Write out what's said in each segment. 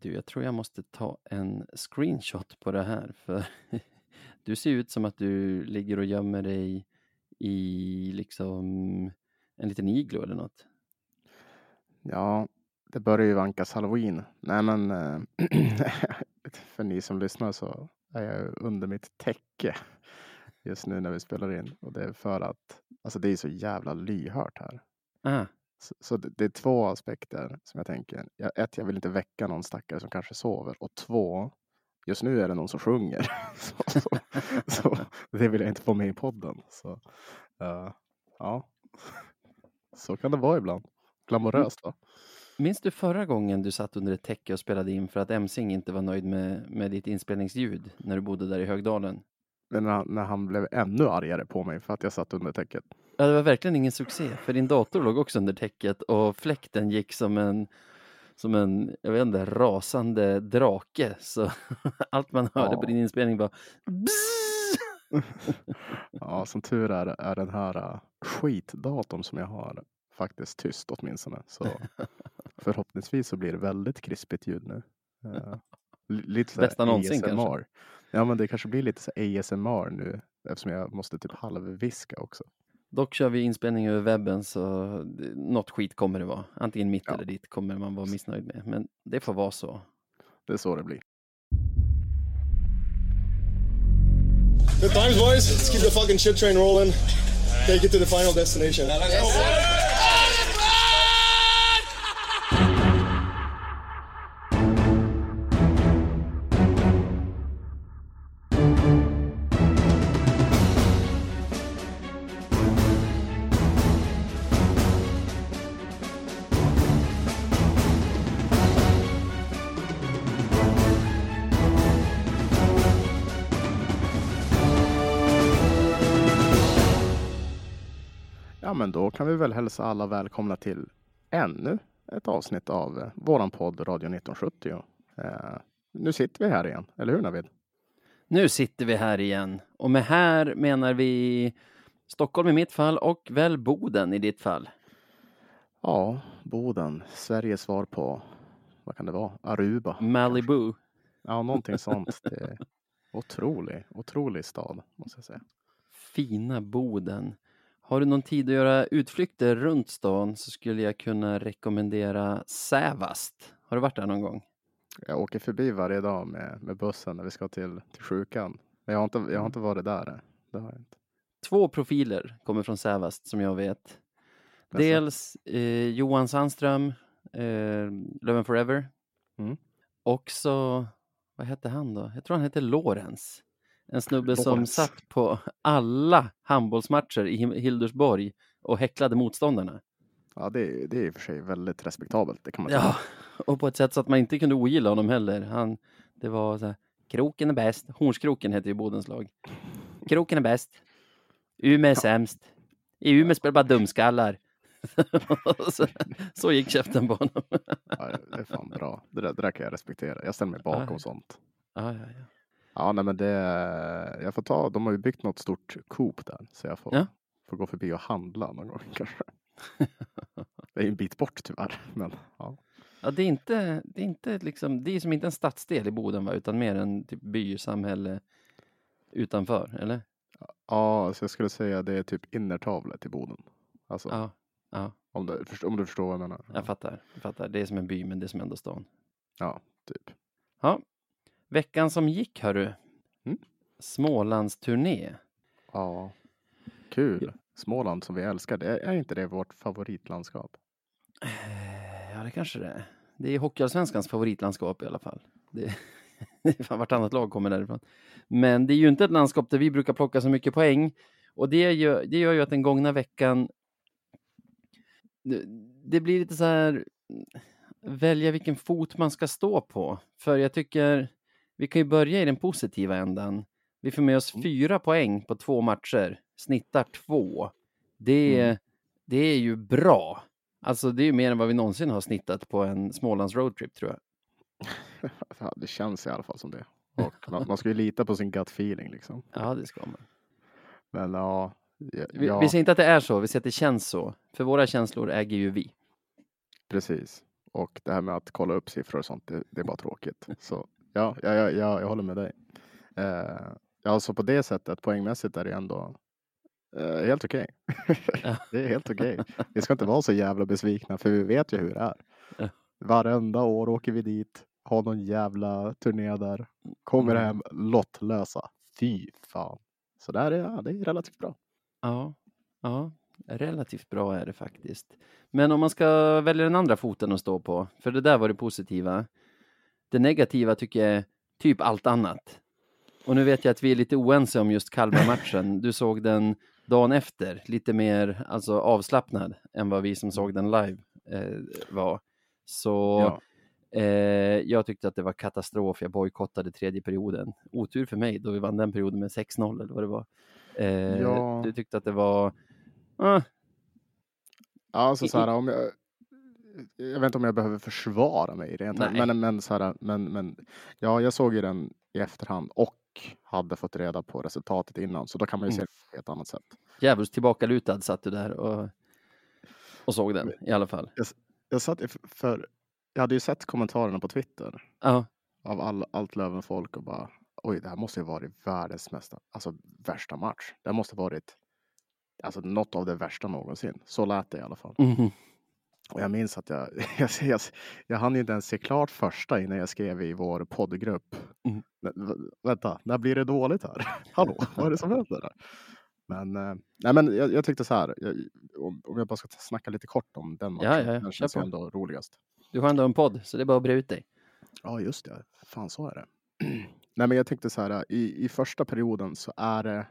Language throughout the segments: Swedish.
Du, jag tror jag måste ta en screenshot på det här för du ser ut som att du ligger och gömmer dig i liksom en liten iglo eller något. Ja, det börjar ju vankas halloween. Nej, men eh, för ni som lyssnar så är jag under mitt täcke just nu när vi spelar in och det är för att alltså det är så jävla lyhört här. Ah, Så, det, är två aspekter som jag tänker. Jag, ett, jag vill inte väcka någon stackare som kanske sover och två, just nu är det någon som sjunger. så, så, så det vill jag inte få med i podden. Så, eh, ja, så kan det vara ibland. Glamoröst va? minns du förra gången du satt under ett täcke och spelade in för att Emsing inte var nöjd med, med ditt inspelningsljud när du bodde där i Högdalen? Men när, när han blev ännu argare på mig för att jag satt under täcket. Ja, det var verkligen ingen succé, för din dator låg också under täcket och fläkten gick som en, som en, jag vet inte, rasande drake. Så allt man hörde Ja. på din inspelning var! Ja, som tur är är den här uh, skitdatorn som jag har faktiskt tyst åtminstone. Så förhoppningsvis så blir det väldigt krispigt ljud nu. Uh, li- lite så Bästa någonsin ASMR. kanske. Ja, men det kanske blir lite så ASMR nu eftersom jag måste typ halvviska också. Dock kör vi inspelning över webben så något skit kommer det vara. Antingen mitt Ja. eller ditt kommer man vara missnöjd med. Men det får vara så. Det är så det blir. Good times, boys. Let's keep the fucking shit train rolling. Take it to the final destination. Ja, men då kan vi väl hälsa alla välkomna till ännu ett avsnitt av eh, våran podd Radio 1970. Eh, nu sitter vi här igen, eller hur Navid? Nu sitter vi här igen. Och med här menar vi Stockholm i mitt fall och väl Boden i ditt fall. Ja, Boden, Sveriges svar på, vad kan det vara, Aruba? Malibu. Ja, någonting sånt. Det är otrolig, otrolig stad, måste jag säga. Fina Boden. Har du någon tid att göra utflykter runt stan så skulle jag kunna rekommendera Sävast. Har du varit där någon gång? Jag åker förbi varje dag med, med bussen när vi ska till, till sjukan. Men jag har inte, jag har inte varit där. Det har jag inte. Två profiler kommer från Sävast som jag vet. Dels eh, Johan Sandström, eh, Löven Forever. Mm. Också, vad hette han då? Jag tror han hette Lorenz. En snubbe som satt på alla handbollsmatcher i Hillersborg och häcklade motståndarna. Ja, det, är- det är i och för sig väldigt respektabelt. Det kan man Ja, säga. och på ett sätt så att man inte kunde ogilla honom heller. Han, det var så här, kroken är bäst. Hornskroken heter ju Bodens lag. Kroken är bäst. Umeå är sämst. I Umeå spelar bara dumskallar. så, så gick käften på honom. Ja, det är fan bra. Det där, det där kan jag respektera. Jag ställer mig bakom Ja. sånt. Ja, ja, ja. Ja, nej, men det, jag får ta, de har ju byggt något stort Coop där. Så jag får, Ja. får gå förbi och handla någon gång kanske. Det är en bit bort tyvärr. Men ja. Ja, det är inte, det är inte liksom, det är som inte en stadsdel i Boden va, utan mer en typ by, samhälle utanför, eller? ja, så jag skulle säga det är typ innertavlet i Boden. Alltså, Ja, ja, om, du, om du förstår vad jag menar. jag fattar, jag fattar. Det är som en by, men det är som ändå stan. Ja, typ. Ja, veckan som gick hörru. Mm. Smålandsturné. Ja, kul. Småland som vi älskar. Det är, inte det vårt favoritlandskap? Eh, Ja, det kanske det är. Det är Hockeyallsvenskans favoritlandskap i alla fall. Det, det är fan vartannat lag kommer därifrån. Men det är ju inte ett landskap där vi brukar plocka så mycket poäng. Och det gör, det gör ju att den gångna veckan det, det blir lite så här välja vilken fot man ska stå på. För jag tycker vi kan ju börja i den positiva ändan. Vi får med oss Mm. fyra poäng på två matcher, snittar två. Det, Mm. det är ju bra. Alltså det är ju mer än vad vi någonsin har snittat på en Smålands roadtrip tror jag. Ja, det känns i alla fall som det. Och man, man ska ju lita på sin gut feeling liksom. Ja, det ska man. Men ja, ja, Vi, vi säger inte att det är så, vi säger att det känns så. För våra känslor äger ju vi. precis. och det här med att kolla upp siffror och sånt, det, det är bara tråkigt. Så ja, ja, ja, ja jag håller med dig. Eh, ja, så på det sättet, poängmässigt är det ändå eh, helt okej. Ja. det är helt okej. Vi ska inte vara så jävla besvikna, för vi vet ju hur det är. Varenda år åker vi dit, har någon jävla turné där, kommer Mm. hem lottlösa. Fy fan. Så där är ja, det är relativt bra. Ja, ja, relativt bra är det faktiskt. Men om man ska välja den andra foten att stå på, för det där var det positiva. Det negativa tycker jag är typ allt annat. Och nu vet jag att vi är lite oense om just Kalmar-matchen. Du såg den dagen efter, lite mer alltså, avslappnad än vad vi som såg den live eh, var. Så Ja. eh, jag tyckte att det var katastrof. Jag bojkottade tredje perioden. Otur för mig då vi vann den perioden med 6-0 eller vad det var. Eh, Ja. Du tyckte att det var... Ah, alltså så här, om jag, jag vet inte om jag behöver försvara mig rent, men, men, så här, men, men ja, jag såg ju den i efterhand och hade fått reda på resultatet innan, så då kan man ju se Mm. det på ett annat sätt. Djävulskt tillbakalutad satt du där och, och såg den i alla fall. Jag satt i- för jag hade ju sett kommentarerna på Twitter Ja, av all, allt Löven-folk och bara oj, det här måste ju varit världens mesta, alltså värsta match. Det måste varit alltså något av det värsta någonsin. Så lät det i alla fall. mhm. Och jag minns att jag, jag, jag, jag hann inte ens se klart första innan jag skrev i vår poddgrupp. Mm. "Vä- vä- Vänta, när blir det dåligt här? Hallå, vad är det som händer? Här? Men, eh, nej, men jag, jag tyckte så här, jag, om, jag bara ska snacka lite kort om den matchen. Ja, ja, ja, Den känns ändå roligast. Du har ändå en podd, så det är bara att bre ut dig. Ja, just det. Fan, så är det. Nej, men jag tyckte så här, i, i första perioden så är det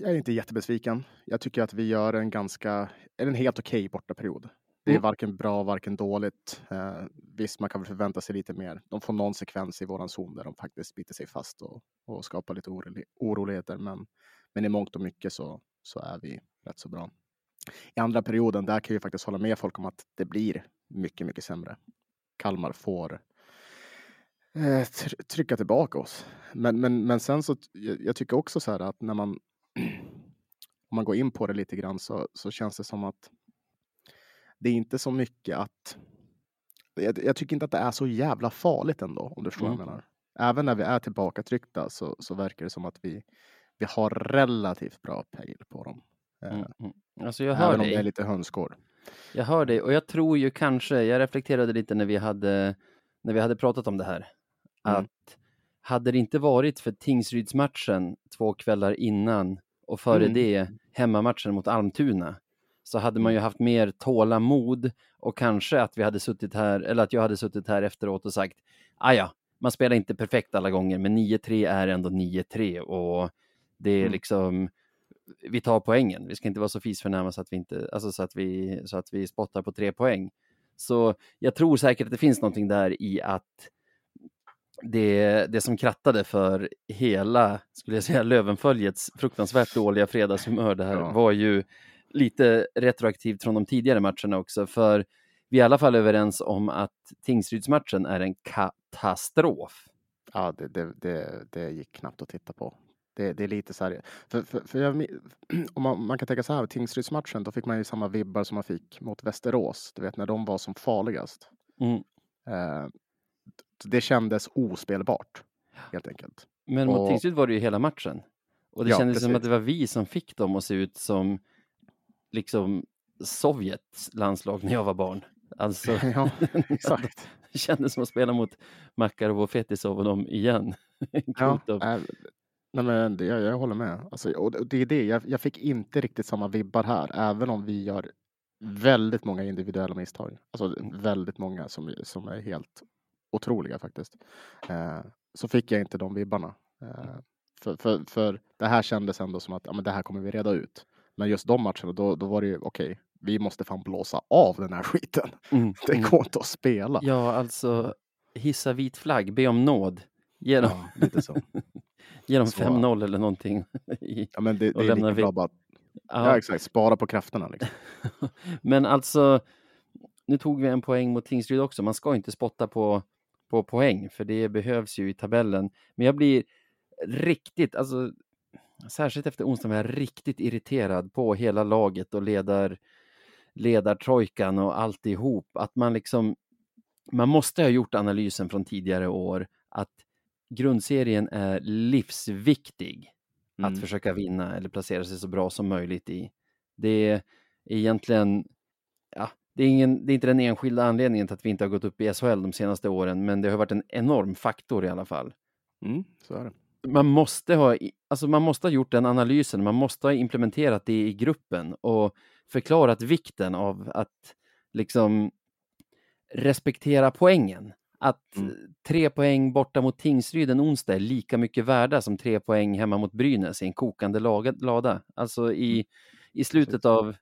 jag är inte jättebesviken. Jag tycker att vi gör en ganska, en helt okej bortaperiod. Det är Mm. varken bra, varken dåligt. Eh, visst, man kan väl förvänta sig lite mer. De får någon sekvens i våran zon där de faktiskt biter sig fast och, och skapar lite orolig, oroligheter. Men, men i mångt och mycket så, så är vi rätt så bra. I andra perioden, där kan jag faktiskt hålla med folk om att det blir mycket, mycket sämre. Kalmar får eh, tr- trycka tillbaka oss. Men, men, men sen så, jag, jag tycker också så här att när man, om man går in på det lite grann så, så känns det som att det är inte så mycket att, jag, jag tycker inte att det är så jävla farligt ändå, om du förstår vad jag menar. Även när vi är tillbakatryckta så, så verkar det som att vi, vi har relativt bra pejl på dem. Eh, Mm, mm. Alltså jag hör Även om det är dig. lite hönsgård. Jag hör dig och jag tror ju kanske, jag reflekterade lite när vi hade, när vi hade pratat om det här, Mm. att hade det inte varit för Tingsrydsmatchen två kvällar innan och före Mm. det hemmamatchen mot Almtuna så hade man ju haft mer tålamod och kanske att vi hade suttit här, eller att jag hade suttit här efteråt och sagt, "Ah, ja, man spelar inte perfekt alla gånger, men 9-3 är ändå 9-3 och det är Mm. liksom, vi tar poängen. Vi ska inte vara så fisförnäma så att vi inte, alltså så att vi, så att vi spottar på tre poäng. Så jag tror säkert att det finns någonting där i att det, det som krattade för hela, skulle jag säga, Lövenföljets fruktansvärt dåliga fredagshumör där Ja. var ju lite retroaktivt från de tidigare matcherna också, för vi är i alla fall överens om att Tingsrydsmatchen är en katastrof. Ja, det, det, det, det gick knappt att titta på. Det, det är lite så här, för, för, för jag, om man, man kan tänka så här, Tingsrydsmatchen, då fick man ju samma vibbar som man fick mot Västerås, du vet när de var som farligast. Mm. Eh, det kändes ospelbart, helt enkelt. Men mot Och- Tingsryd var det ju hela matchen. Och det Ja, kändes som precis. att det var vi som fick dem att se ut som liksom Sovjets landslag när jag var barn. Alltså, ja, exakt. det kändes som att spela mot Makarov och Fetisov och dem igen. Ja, äh, nej men det, jag, jag håller med. Alltså, och det- är det, jag, jag fick inte riktigt samma vibbar här, även om vi gör väldigt många individuella misstag. Alltså väldigt många som, som är helt otroliga faktiskt. Eh, så fick jag inte de vibbarna. Eh, för, för, för det här kändes ändå som att ja, men det här kommer vi reda ut. Men just de matcherna, då, då var det ju okej, vi måste fan blåsa av den här skiten. Mm, Det mm. går inte att spela. Ja, alltså hissa vit flagg, be om nåd. Ge dem, Ja, lite så. ge dem Så- 5-0 eller någonting. I, Ja, men det, det är lika vi- bra bara, ja. ja exakt, spara på krafterna liksom. Men alltså, nu tog vi en poäng mot Tingsryd också. Man ska inte spotta på, på poäng, för det behövs ju i tabellen. Men jag blir riktigt, alltså särskilt efter onsdagen var jag riktigt irriterad på hela laget och ledar, ledartrojkan och alltihop, att man liksom, man måste ha gjort analysen från tidigare år att grundserien är livsviktig Mm. att försöka vinna eller placera sig så bra som möjligt i. Det är egentligen, ja, det är, ingen, det är inte den enskilda anledningen till att vi inte har gått upp i SHL de senaste åren, men det har varit en enorm faktor i alla fall. Mm, så är det. Man måste ha, alltså man måste ha gjort den analysen, man måste ha implementerat det i gruppen och förklarat vikten av att liksom respektera poängen. Att Mm. tre poäng borta mot Tingsryd en onsdag är lika mycket värda som tre poäng hemma mot Brynäs i en kokande laga- lada. Alltså i, i slutet av,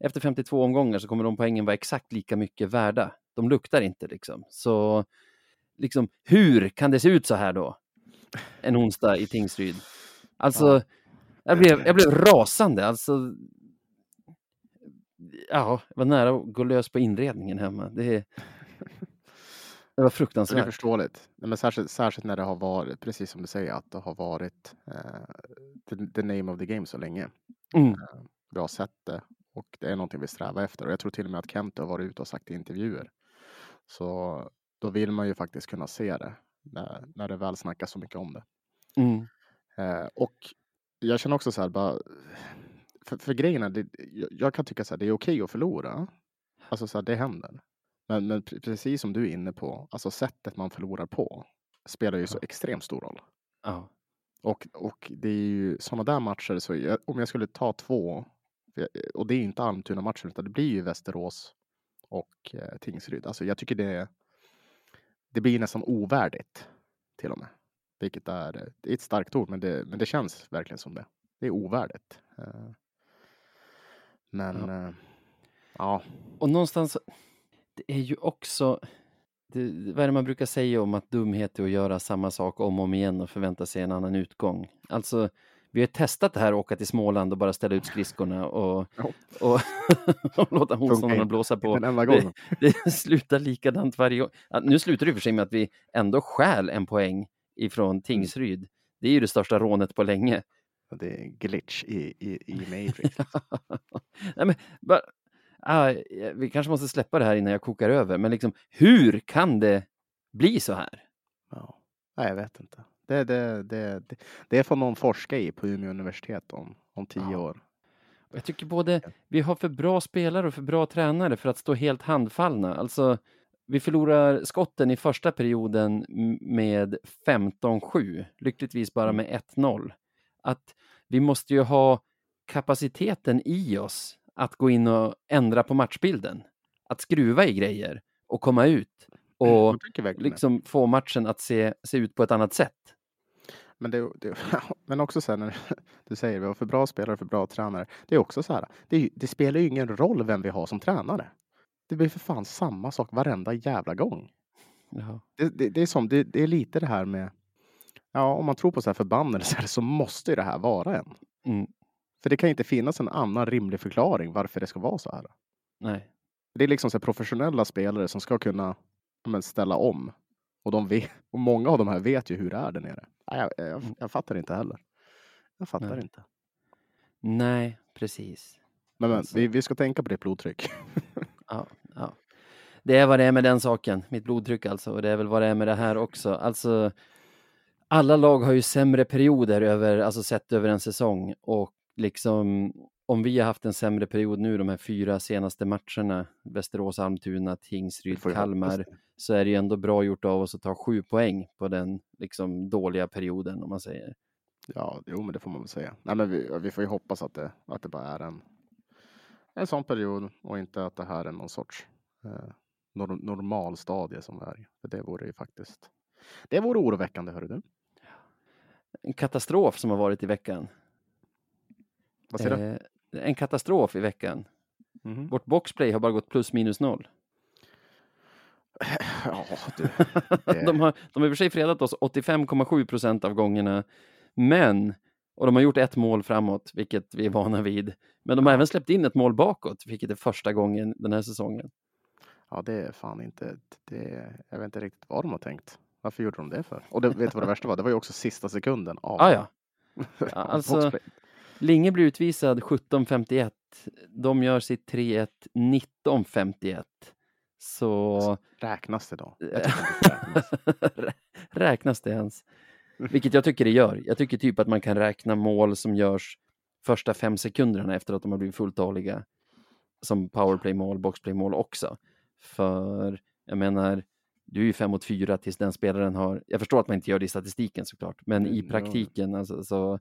efter 52 omgångar så kommer de poängen vara exakt lika mycket värda. De luktar inte liksom. Så liksom, hur kan det se ut så här då? En onsdag i Tingsryd. Alltså, Ja. jag, blev, jag blev rasande. Alltså, ja, jag var nära att gå lös på inredningen hemma. Det, det var Det är fruktansvärt. förståeligt. Nej, Men särskilt, särskilt när det har varit, precis som du säger, att det har varit eh, the, the name of the game så länge. Mm. Vi har sett det och det är någonting vi strävar efter. Och jag tror till och med att Kent har varit ute och sagt i intervjuer. Så då vill man ju faktiskt kunna se det när, när det väl snackas så mycket om det. Mm. Eh, och jag känner också så här, bara, för, för grejen är, det, jag, kan tycka så här, det är okej att förlora. Alltså så här, det händer. Men, men pre- precis som du är inne på, alltså sättet man förlorar på spelar ju så extremt stor roll. Ja. Och, och det är ju sådana där matcher, så jag, om jag skulle ta två, och det är inte Almtuna-matchen, utan det blir ju Västerås och eh, Tingsryd. Alltså jag tycker det, det blir nästan ovärdigt till och med. Vilket är, eh, det är ett starkt ord, men det, men det känns verkligen som det. Det är ovärdigt. Eh, Men Ja. ja, ja Och någonstans, det är ju också, det, vad är det man brukar säga om att dumhet är att göra samma sak om och om igen och förvänta sig en annan utgång. Alltså, vi har testat det här att åka till Småland och bara ställa ut skridskorna och, Ja. och, och låta motståndarna inte. blåsa på. Det, det slutar likadant varje gång. Nu slutar det för sig med att vi ändå stjäl en poäng ifrån Tingsryd. Det är ju det största rånet på länge. Det är en glitch i, i, i Matrix. Nej, men, bara, ah, vi kanske måste släppa det här innan jag kokar över, men liksom, hur kan det bli så här? Ja. Nej, jag vet inte. Det, det, det, det, får någon forska i på Umeå universitet om, om tio Ja. år. Jag tycker både vi har för bra spelare och för bra tränare för att stå helt handfallna. Alltså, vi förlorar skotten i första perioden med 15-7, lyckligtvis bara med 1-0. Att vi måste ju ha kapaciteten i oss att gå in och ändra på matchbilden. Att skruva i grejer och komma ut och verkligen det. liksom få matchen att se, se ut på ett annat sätt. Men, det, det, men också så här när du säger vi har för bra spelare för bra tränare. Det är också så här. Det, det spelar ju ingen roll vem vi har som tränare. Det blir för fan samma sak varenda jävla gång. Ja. Det, det, det är som, det, är lite det här med. Ja, om man tror på så här förbannelser så måste ju det här vara en. Mm, För det kan inte finnas en annan rimlig förklaring varför det ska vara så här. nej. Det är liksom så professionella spelare som ska kunna men, ställa om. Och, de vet, och många av de här vet ju hur det är där nere. Jag, jag, jag fattar inte heller. Jag fattar Nej. inte. Nej, precis. Men, men Alltså. vi, vi ska tänka på det blodtryck. Ja, ja. Det är vad det är med den saken, mitt blodtryck alltså, och det är väl vad det är med det här också. Alltså, alla lag har ju sämre perioder över, alltså sett över en säsong och liksom om vi har haft en sämre period nu de här fyra senaste matcherna, Västerås, Almtuna, Tingsryd, Kalmar, så är det ju ändå bra gjort av oss att ta sju poäng på den liksom dåliga perioden om man säger. Ja, jo, men det får man väl säga. Nej, men vi, vi får ju hoppas att det, att det bara är en, en sån period och inte att det här är någon sorts eh, nor- normal stadie som det är. För det vore ju faktiskt. Det vore oroväckande, hörru du. En katastrof som har varit i veckan. Vad säger du? En katastrof i veckan. Mhm. Vårt boxplay har bara gått plus minus noll. Ja. Det- de, har, de har i och för sig fredat oss 85,7 procent av gångerna, men, och de har gjort ett mål framåt, vilket vi är vana vid, men de har även släppt in ett mål bakåt, vilket är första gången den här säsongen. Ja, det är fan inte. Det, jag vet inte riktigt vad de har tänkt. Varför gjorde de det för? Och det, vet du vad det värsta var? Det var ju också sista sekunden av. Ah, ja. av alltså-. Linge blir utvisad 17.51 De gör sitt 3-1 19.51. Så Räknas det då? Det räknas. räknas det ens? Vilket jag tycker det gör. Jag tycker typ att man kan räkna mål som görs första fem sekunderna efter att de har blivit fulltaliga som powerplay-mål, boxplay-mål också. För jag menar, du är ju fem mot fyra tills den spelaren har, jag förstår att man inte gör det i statistiken såklart, men i Mm, praktiken alltså, så,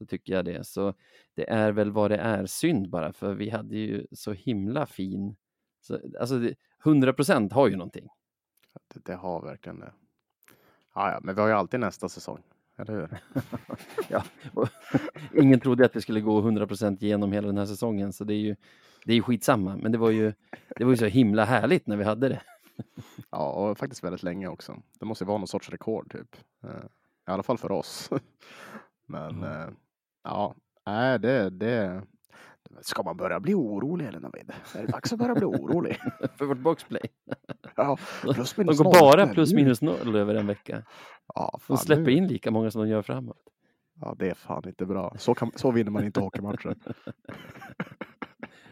så tycker jag det. Så det är väl vad det är, synd bara, för vi hade ju så himla fin, så, alltså det- 100% har ju någonting. Det, det har verkligen det. Ja, ja, men vi har ju alltid nästa säsong. Eller hur? Ja, ingen trodde att vi skulle gå 100% igenom hela den här säsongen, så det är ju, det är ju skitsamma. Men det var ju, det var ju så himla härligt när vi hade det. Ja, och faktiskt väldigt länge också. Det måste ju vara någon sorts rekord typ. Eh, I alla fall för oss. Men eh, ja, nej, det, det. Ska man börja bli orolig eller Navid? Är det dags att börja bli orolig? För vårt boxplay. Ja, plus De minus går noll. bara plus nu- minus noll över en vecka. Ja, De fan, släpper nu- in lika många som de gör framåt. Ja, det är fan inte bra. Så, kan, så vinner man inte hockeymatcher.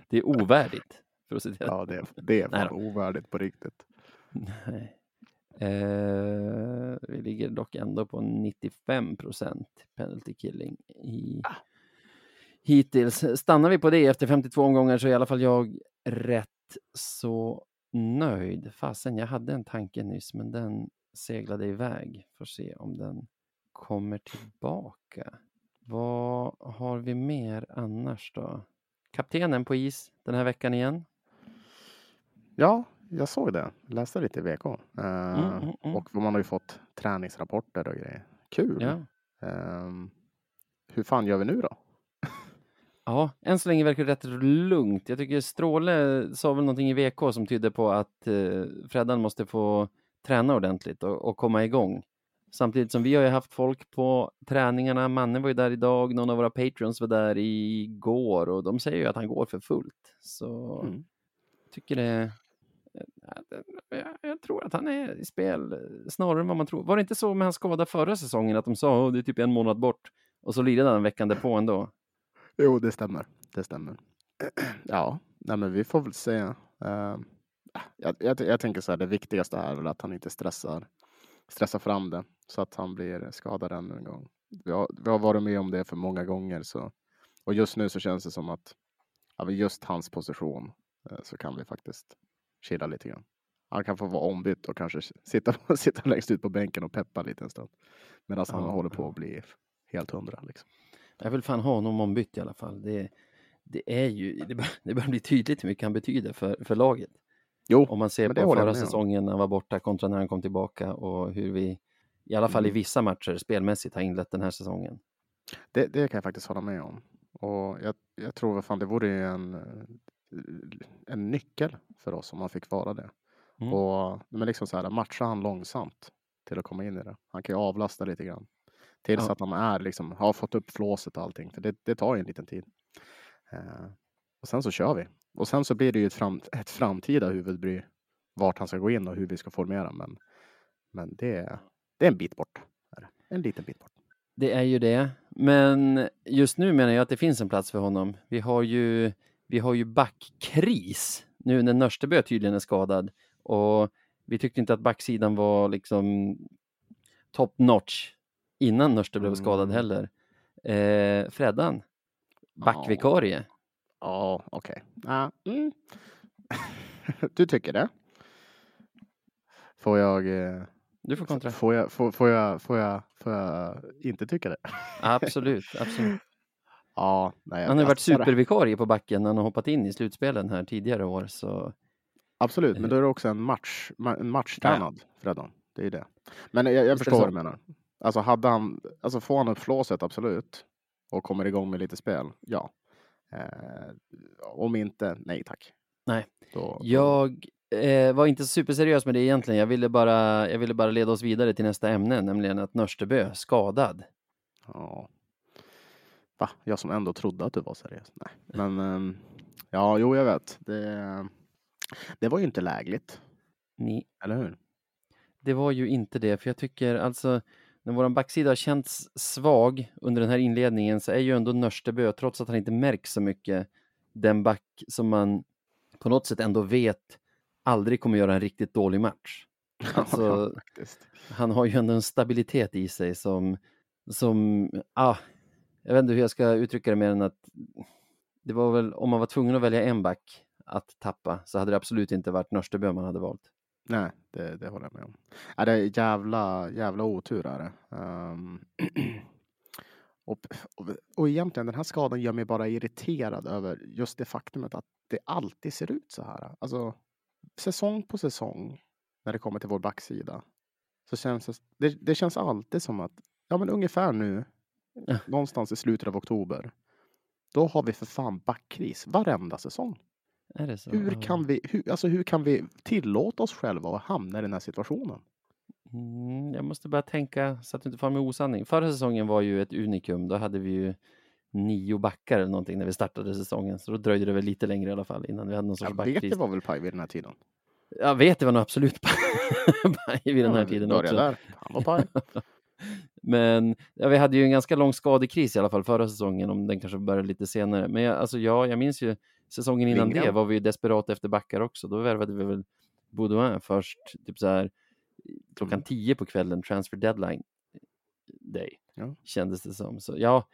Det är ovärdigt. För att citera. Ja, det, är- det är Nej fan ovärdigt på riktigt. Nej. Eh, vi ligger dock ändå på 95 penalty killing i, hittills. Stannar vi på det efter 52 omgångar så är i alla fall jag rätt så nöjd. Fasen, jag hade en tanke nyss, men den seglade iväg. Får se om den kommer tillbaka. Vad har vi mer annars då? Kaptenen på is den här veckan igen. Ja, jag såg det. Läste lite i VK. Eh, Mm, mm, mm. Och man har ju fått träningsrapporter och grejer. Kul. Ja. Ehm, hur fan gör vi nu då? Ja, än så länge verkar det rätt lugnt. Jag tycker Stråle sa väl någonting i VK som tydde på att eh, Freddan måste få träna ordentligt och, och komma igång. Samtidigt som vi har ju haft folk på träningarna. Manne var ju där idag, någon av våra patrons var där igår och de säger ju att han går för fullt. Så Mm. tycker det... Jag, jag tror att han är i spel eh, snarare än vad man tror. Var det inte så med hans skada förra säsongen att de sa att det är typ en månad bort och så lirade han veckan därpå ändå? Jo, det stämmer. Det stämmer. ja, nej, men vi får väl se. Uh, jag, jag, jag tänker så här, det viktigaste är väl att han inte stressar, stressar fram det så att han blir skadad ännu en gång. Vi har, vi har varit med om det för många gånger så och just nu så känns det som att ja, just hans position eh, så kan vi faktiskt chilla lite grann. Han kan få vara ombytt och kanske sitta, sitta längst ut på bänken och peppa lite en stund medan han Ja, håller på att bli helt hundra. Liksom. Jag vill fan ha honom ombytt i alla fall. Det, det är ju, det, bör- det börjar bli tydligt hur mycket han betyder för, för laget. Jo, Om man ser på förra säsongen när han var borta kontra när han kom tillbaka och hur vi, i alla fall i Mm. vissa matcher spelmässigt, har inlett den här säsongen. Det, det kan jag faktiskt hålla med om. Och jag, jag tror vad fan det vore en, en nyckel för oss om man fick vara det. Mm. Och men liksom så här, matcha han långsamt till att komma in i det. Han kan ju avlasta lite grann. Tills Ja. att han är liksom, har fått upp flåset och allting. För det, det tar ju en liten tid. Eh, och sen så kör vi. Och sen så blir det ju ett, fram, ett framtida huvudbry vart han ska gå in och hur vi ska formera. Men, men det, är- det är en bit bort. En liten bit bort. Det är ju det, men just nu menar jag att det finns en plats för honom. Vi har ju, vi har ju backkris nu när Nörstebö tydligen är skadad och vi tyckte inte att backsidan var liksom top notch innan Nörstebö blev skadad Mm. heller. Eh, Freddan, backvikarie. Ja, okej. Ja, mm. du tycker det? Får jag, eh, Du får kontra. får jag, får, får jag, får jag, får jag inte tycka det? Absolut, absolut. Ja, nej, Han har varit supervikarie på backen när han har hoppat in i slutspelen här tidigare år. Så Absolut, men då är det också en match, ma- en matchtränad Freddan. Det är det. Men jag, jag förstår vad du menar. Alltså hade han, alltså får han upp flåset, absolut. Och kommer igång med lite spel, ja. Eh, om inte, nej tack. Nej. Då- Jag eh, var inte superseriös med det egentligen. Jag ville, bara, jag ville bara leda oss vidare till nästa ämne, nämligen att Nörstebö skadad. Ja. Va? Jag som ändå trodde att du var seriös. Nej. Men ehm, ja, jo, jag vet. Det, det var ju inte lägligt, Ni, eller hur? det var ju inte det, för jag tycker alltså när våran backsida har känts svag under den här inledningen så är ju ändå Nörstebö, trots att han inte märks så mycket, den back som man på något sätt ändå vet aldrig kommer göra en riktigt dålig match. Alltså, faktiskt. han har ju ändå en stabilitet i sig som, som ah, jag vet inte hur jag ska uttrycka det mer än att det var väl, om man var tvungen att välja en back att tappa så hade det absolut inte varit Nörstebö man hade valt. Nej, det, det håller jag med om. Ja, det är jävla, jävla otur är det. Um, och, och, och egentligen den här skadan gör mig bara irriterad över just det faktumet att det alltid ser ut så här. Alltså säsong på säsong när det kommer till vår backsida. Så känns det, det känns alltid som att, ja men ungefär nu, Ja. någonstans i slutet av oktober, då har vi för fan backkris varenda säsong. Hur Ja. kan vi, hur, alltså hur kan vi tillåta oss själva att hamna i den här situationen? Mm, jag måste bara tänka så att du inte far med osanning. Förra säsongen var ju ett unikum. Då hade vi ju nio backar eller någonting när vi startade säsongen. Så då dröjde det väl lite längre i alla fall innan vi hade någon sorts Jag vet backkris. det var väl paj vid den här tiden. Jag vet, det var nog absolut paj vid den här Ja, tiden också. där. Han var paj. Men ja, vi hade ju en ganska lång skadekris i alla fall förra säsongen, om den kanske började lite senare. Men jag, alltså, ja, jag minns ju säsongen innan Lindgren. det var vi ju desperat efter backar också. Då värvade vi väl Baudouin först, typ så här klockan Mm. 10 på kvällen, transfer deadline day, Ja. kändes det som. Så ja,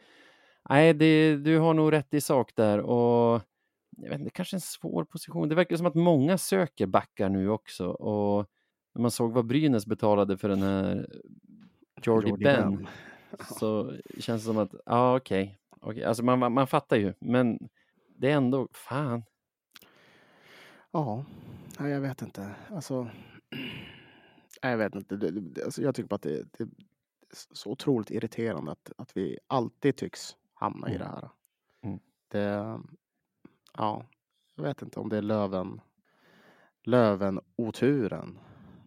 nej, det, du har nog rätt i sak där och jag vet inte, kanske en svår position. Det verkar som att många söker backar nu också och när man såg vad Brynäs betalade för den här Jordy, Jordy Ben, Ben. så känns det som att, ja okej, okej. alltså man, man, fattar ju, men det är ändå, fan, Ja, jag vet inte. Alltså, jag vet inte. Det, det, alltså, jag tycker bara att det, det är så otroligt irriterande att, att vi alltid tycks hamna i Mm. det här. Mm. Det, ja, jag vet inte om det är löven, löven oturen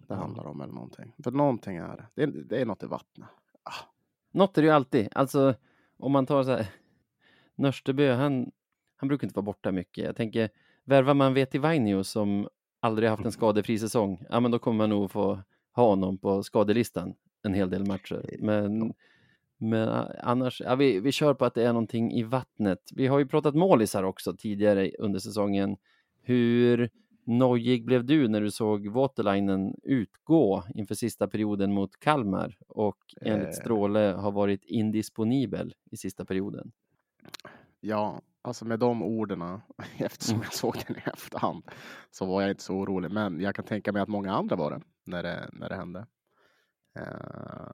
det handlar om eller någonting. För någonting är det. är, det är något i vattnet. något är det ju alltid, alltså om man tar så här, Nörstebö, han, han brukar inte vara borta mycket. Jag tänker, värvar man Veti Vainio som aldrig haft en skadefri säsong, ja men då kommer man nog få ha honom på skadelistan en hel del matcher. Men, men a- annars, ja, vi, vi kör på att det är någonting i vattnet. Vi har ju pratat målisar också tidigare under säsongen. Hur nojig blev du när du såg Waterlinen utgå inför sista perioden mot Kalmar och enligt Eh. Stråle har varit indisponibel i sista perioden? Ja, alltså med de orden, eftersom Mm. jag såg den i efterhand, så var jag inte så orolig. Men jag kan tänka mig att många andra var det när det, när det hände. Eh,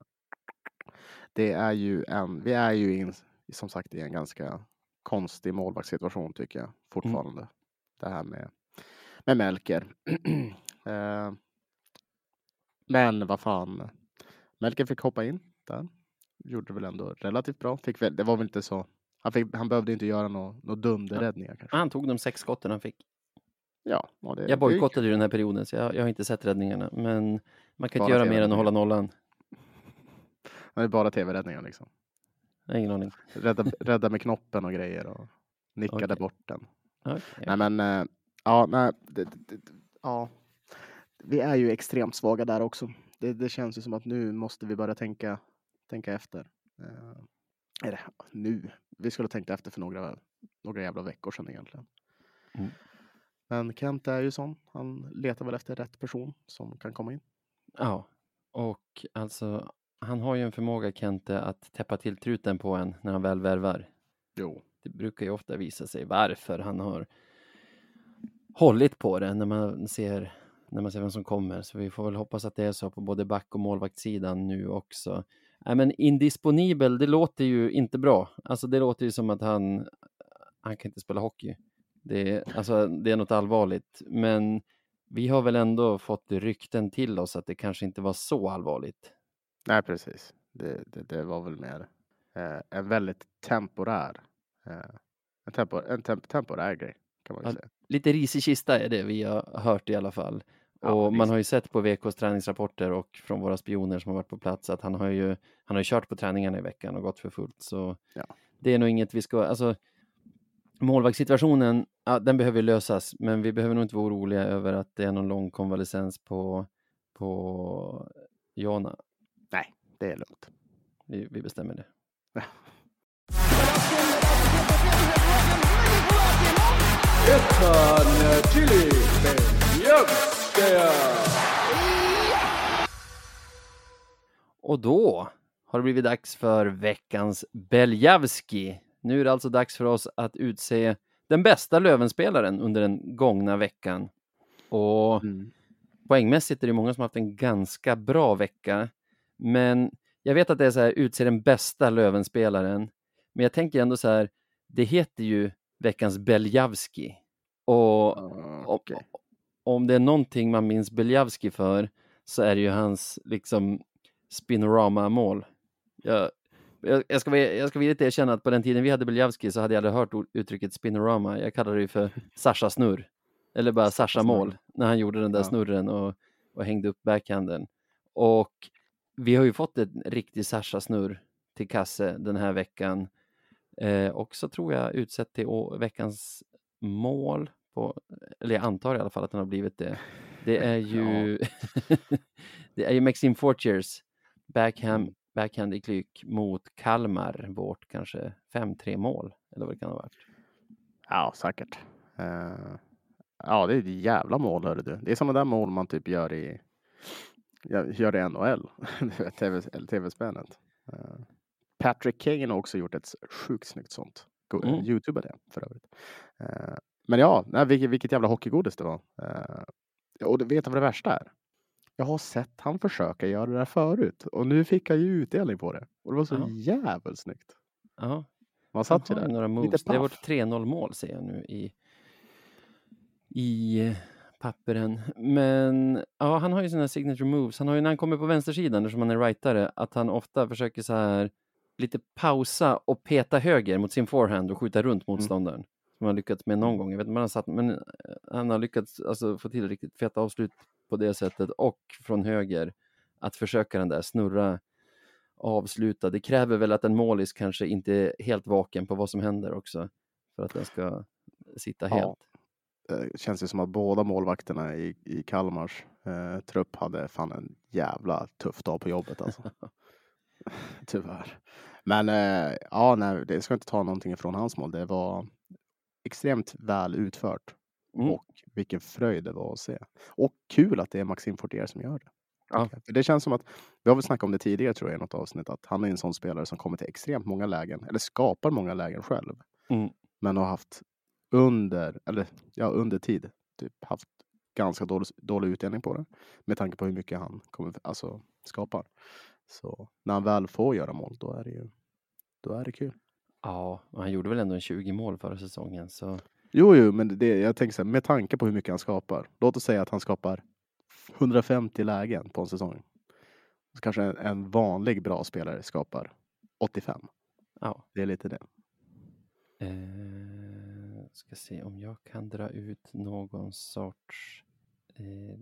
det är ju en, vi är ju in, som sagt i en ganska konstig målvaktssituation tycker jag fortfarande. Det här med, med Melker. Eh, men vad fan, Melker fick hoppa in där. Gjorde det väl ändå relativt bra. Fick väl, det var väl inte så han, fick, han behövde inte göra några nå dunderräddningar kanske. Han tog de sex skotten han fick. Ja, det, Jag bojkottade ju den här perioden så jag, jag har inte sett räddningarna. Men man kan Bara inte göra mer än att hålla nollan. Det är bara tv-räddningar liksom. Ingen aning. Rädda, rädda med knoppen och grejer och nickade Okej. bort den. Okej. Nej men, eh, ja, nej, det, det, ja. Vi är ju extremt svaga där också. Det, det känns ju som att nu måste vi börja tänka, tänka efter. Eh, eller nu, vi skulle ha tänkt efter för några, några jävla veckor sedan egentligen. Mm. Men Kent är ju sån. Han letar väl efter rätt person som kan komma in. Ja, och alltså han har ju en förmåga Kente att täppa till truten på en när han väl värvar. Jo. Det brukar ju ofta visa sig varför han har hållit på det när man ser när man ser vem som kommer. Så vi får väl hoppas att det är så på både back och målvaktssidan nu också. Nej, men indisponibel, det låter ju inte bra. Alltså det låter ju som att han, han kan inte spela hockey. Det är, alltså, det är något allvarligt. Men vi har väl ändå fått rykten till oss att det kanske inte var så allvarligt. Nej, precis. Det, det, det var väl mer eh, en väldigt temporär, eh, en, tempor, en temp, temporär grej kan man Ja, säga. Lite ris i kista är det vi har hört i alla fall. Ja, Och man har ju sett på VKs träningsrapporter och från våra spioner som har varit på plats att han har ju, han har ju kört på träningarna i veckan och gått för fullt. Så Ja. det är nog inget vi ska, alltså målvaktssituationen, ja, den behöver lösas, men vi behöver nog inte vara oroliga över att det är någon lång konvalescens på, på Jona. Nej, det är lugnt. Vi, vi bestämmer det. Ettan Chili Beljavskaja. Och då har det blivit dags för veckans Beljavski. Nu är det alltså dags för oss att utse den bästa Lövenspelaren under den gångna veckan. Och Mm. poängmässigt är det många som har haft en ganska bra vecka. Men jag vet att det är så här, utse den bästa Lövenspelaren. Men jag tänker ändå så här, det heter ju veckans Beljavski. Och Ah, om, okej. om det är någonting man minns Beljavski för så är det ju hans liksom spinorama-mål. Jag, jag, jag, ska, vara- jag ska villigt erkänna att på den tiden vi hade Beljavski så hade jag aldrig hört uttrycket spinorama. Jag kallade det ju för Sasha snurr. Eller bara Sasha mål när han gjorde den där Ja. snurren och, och hängde upp backhanden. Och vi har ju fått en riktig Sasha snurr till kasse den här veckan. Eh, och så tror jag utsett till veckans mål, på, eller jag antar i alla fall att den har blivit det. Det är ju, det är ju Maxime Fortiers backhand, backhand i klyk mot Kalmar, vårt kanske 5-3 mål, eller vad det kan ha varit. Ja, säkert. Eh, ja, det är ett jävla mål, hörru du. Det är sådana där mål man typ gör i, gör i NHL, vet, TV. Eh, Patrick Kane har också gjort ett sjukt snyggt sånt. Go- Mm. Youtube det för övrigt. Eh, men ja, nej, vilket, vilket jävla hockeygodis det var. Eh, och du vet vad det värsta är? Jag har sett han försöka göra det där förut och nu fick han ju utdelning på det. Och det var så Ja. jävligt snyggt. Ja, Man satt ju där. några moves. Det är vårt 3-0 mål ser jag nu i, i eh, papperen. Men ja, han har ju sina signature moves. Han har ju när han kommer på vänstersidan, eftersom han är rightare, att han ofta försöker så här lite pausa och peta höger mot sin forehand och skjuta runt motståndaren. Som han lyckats med någon gång. Jag vet inte om han har satt, men eh, han har lyckats alltså, få till riktigt feta avslut på det sättet och från höger att försöka den där snurra avsluta. Det kräver väl att en målis kanske inte är helt vaken på vad som händer också för att den ska sitta Ja. helt. eh, känns det som att båda målvakterna i, i Kalmars eh, trupp hade fan en jävla tuff dag på jobbet alltså. Tyvärr. Men eh, ja, nej, det ska inte ta någonting ifrån hans mål. Det var extremt väl utfört Mm. och vilken fröjd det var att se. Och kul att det är Maxim Fortier som gör det. Ja. För det känns som att, vi har väl snackat om det tidigare tror jag i något avsnitt, att han är en sån spelare som kommer till extremt många lägen, eller skapar många lägen själv. Mm. Men har haft under, eller ja, under tid, typ haft ganska dålig, dålig utdelning på det. Med tanke på hur mycket han kommer, alltså, skapar. Så när han väl får göra mål, då är det ju då är det kul. Ja, och han gjorde väl ändå en 20 mål förra säsongen så Jo, jo, men det, jag tänker så här, med tanke på hur mycket han skapar. Låt oss säga att han skapar 150 lägen på en säsong. Så kanske en, en vanlig bra spelare skapar 85. ja. Det är lite det. Eh, ska se om jag kan dra ut någon sorts, eh,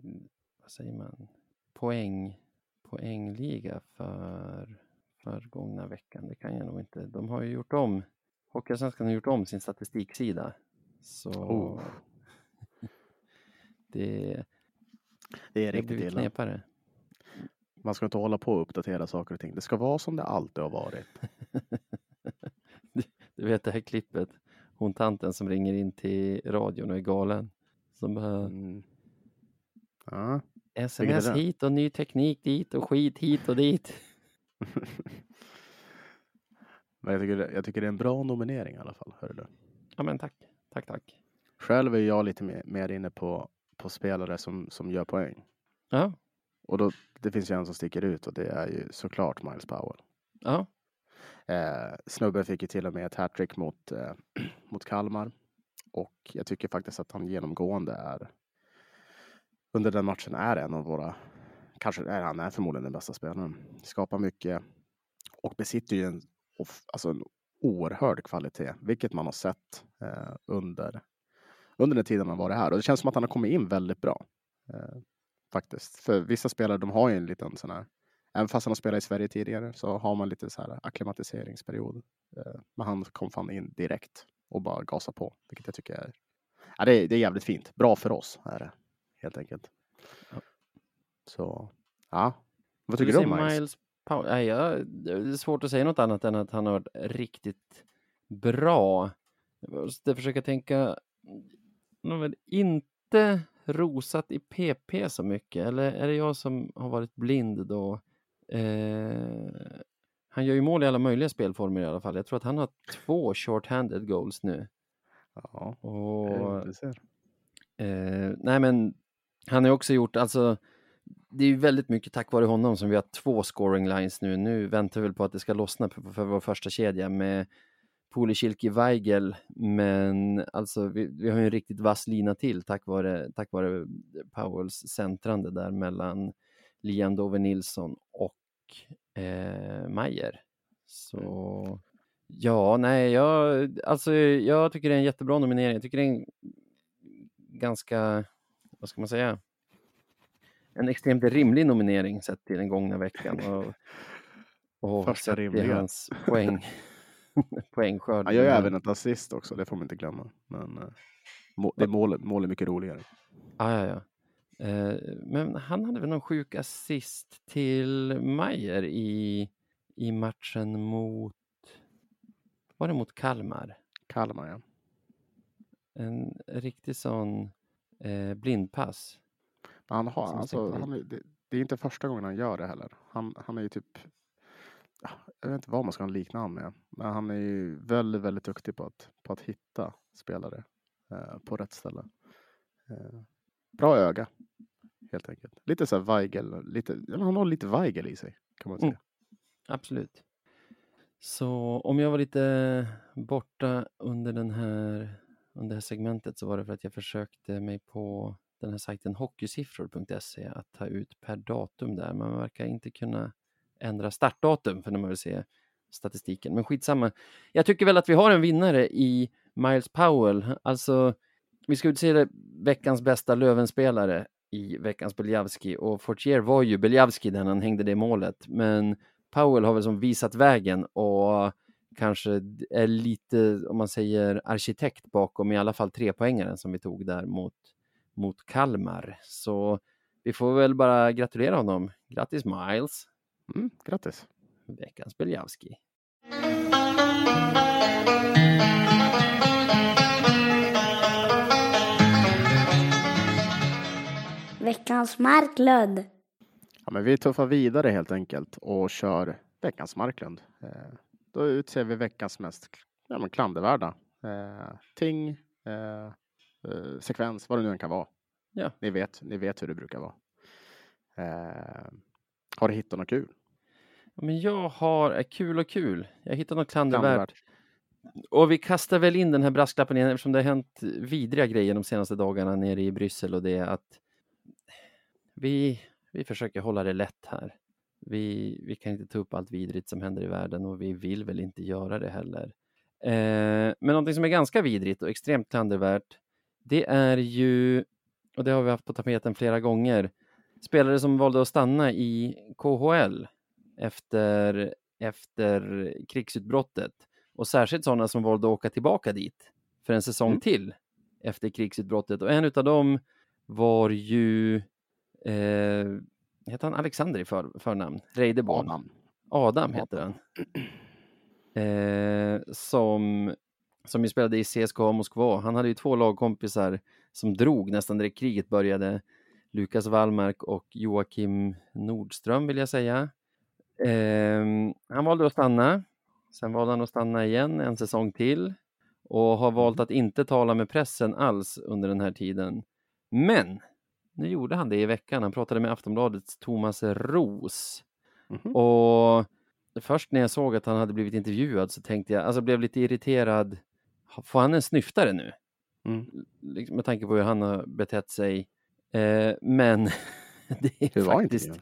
vad säger man, poäng, poängliga för, för gångna veckan. Det kan jag nog inte. De har ju gjort om, Hockeyallsvenskan har gjort om sin statistiksida. Så Oh. det, Det är riktigt illa. knepare. Man ska inte hålla på och uppdatera saker och ting. Det ska vara som det alltid har varit. Du, du vet det här klippet, hon tanten som ringer in till radion och är galen. Som bara, Mm. Ja. Sms hit och ny teknik dit och skit hit och dit. Men jag tycker, jag tycker det är en bra nominering i alla fall. Hör du. Ja men tack, tack, tack. Själv är jag lite mer, mer inne på, på spelare som, som gör poäng. Ja, Och då, det finns ju en som sticker ut och det är ju såklart Miles Powell. ja, Eh, snubben fick ju till och med ett hattrick mot, eh, mot Kalmar. Och jag tycker faktiskt att han genomgående är under den matchen är en av våra, kanske är han är förmodligen den bästa spelaren. Skapar mycket och besitter ju en, alltså en oerhörd kvalitet, vilket man har sett eh, under, under den tiden han varit här. Och det känns som att han har kommit in väldigt bra. Eh, faktiskt. För vissa spelare, de har ju en liten sån här Även fast han har spelat i Sverige tidigare så har man lite så här akklimatiseringsperiod. Eh, Men han kom fan in direkt och bara gasa på, vilket jag tycker är, ja, det är, det är jävligt fint. Bra för oss är det helt enkelt. Ja. Så, ja. Vad tycker du om Miles? Miles Powell? Nej, jag, det är svårt att säga något annat än att han har varit riktigt bra. Jag måste försöka tänka. han har väl inte rosat i PP så mycket, eller är det jag som har varit blind då? Eh, han gör ju mål i alla möjliga spelformer i alla fall. Jag tror att han har två short-handed goals nu. Ja, Och, du ser. eh, nej men han har också gjort, alltså det är ju väldigt mycket tack vare honom som vi har två scoring lines nu. Nu väntar vi väl på att det ska lossna för, vår första kedja med Pulicilki Weigel, men alltså vi, vi har ju en riktigt vass lina till tack vare, tack vare Powells centrande där mellan Liam Dover Nilsson och eh, Mayer. Så ja, nej, jag, alltså, jag tycker det är en jättebra nominering. Jag tycker det är en ganska, vad ska man säga, en extremt rimlig nominering sett till den gångna veckan. Och, och Första rimliga. hans poäng, poängskörd. Han gör ju även ett assist också, det får man inte glömma. Men eh, må, det målet, mål är mycket roligare. Ja, ja, ja. Eh, men han hade väl någon sjuk assist till Mayer i, i matchen mot, var det mot Kalmar? Kalmar ja. En riktig sån eh, blindpass. Men han har, alltså, han är, det, det är inte första gången han gör det heller. Han, han är ju typ, ja, jag vet inte vad man ska likna honom med. Men han är ju väldigt, väldigt duktig på att, på att hitta spelare eh, på rätt ställe. Eh, bra öga, helt enkelt. Lite så här Weigel, lite, han har lite Weigel i sig kan man säga. Mm. Absolut. Så om jag var lite borta under den här under det här segmentet så var det för att jag försökte mig på den här sajten hockeysiffror.se att ta ut per datum där. Man verkar inte kunna ändra startdatum för när man vill se statistiken. Men skitsamma. Jag tycker väl att vi har en vinnare i Miles Powell. Alltså, vi ska utse veckans bästa Lövenspelare i veckans Beljavski och Fortier var ju Beljavski när han hängde det målet. Men Powell har väl som visat vägen och kanske är lite, om man säger arkitekt bakom i alla fall tre poängaren som vi tog där mot, mot Kalmar. Så vi får väl bara gratulera honom. Grattis Miles! Mm, grattis! Veckans Beljavski. Veckans Marklund. Ja, men vi tuffar vidare helt enkelt och kör veckans Marklund. Eh, då utser vi veckans mest ja, men klandervärda eh, ting, eh, eh, sekvens, vad det nu än kan vara. Ja. Ni, vet, ni vet hur det brukar vara. Eh, har du hittat något kul? Men jag har, är kul och kul. Jag hittar något. Klandervärt. Och vi kastar väl in den här brasklappen igen eftersom det har hänt vidriga grejer de senaste dagarna nere i Bryssel och det är att vi, vi försöker hålla det lätt här. Vi, vi kan inte ta upp allt vidrigt som händer i världen och vi vill väl inte göra det heller. Eh, men någonting som är ganska vidrigt och extremt klandervärt, det är ju, och det har vi haft på tapeten flera gånger, spelare som valde att stanna i KHL efter, efter krigsutbrottet och särskilt sådana som valde att åka tillbaka dit för en säsong Mm. till efter krigsutbrottet och en utav dem var ju eh, heter han Alexander i för, förnamn? Reideborn? Adam. Adam heter han. Eh, som, som ju spelade i CSKA Moskva. Han hade ju två lagkompisar som drog nästan direkt kriget började. Lukas Wallmark och Joakim Nordström vill jag säga. Eh, han valde att stanna. Sen valde han att stanna igen en säsong till och har valt att inte tala med pressen alls under den här tiden. Men nu gjorde han det i veckan. Han pratade med Aftonbladets Thomas Ros Mhm. och först när jag såg att han hade blivit intervjuad så tänkte jag, alltså blev lite irriterad. Får han en snyftare nu? Mm. Liksom Med tanke på hur han har betett sig. Eh, men det är, var faktiskt,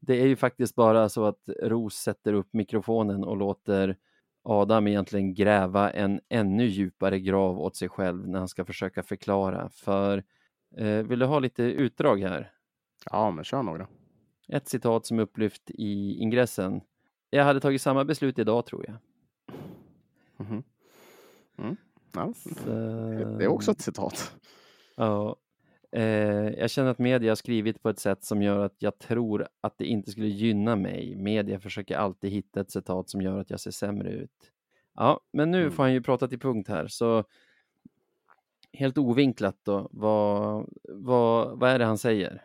det är ju faktiskt bara så att Ros sätter upp mikrofonen och låter Adam egentligen gräva en ännu djupare grav åt sig själv när han ska försöka förklara. För vill du ha lite utdrag här? Ja, men kör några. Ett citat som är upplyft i ingressen. Jag hade tagit samma beslut idag tror jag. Mhm. Mm. Ja, Så, det är också ett citat. Ja. Eh, jag känner att media har skrivit på ett sätt som gör att jag tror att det inte skulle gynna mig. Media försöker alltid hitta ett citat som gör att jag ser sämre ut. Ja, men nu Mm. får han ju prata till punkt här. Så helt ovinklat då, vad, vad, vad är det han säger?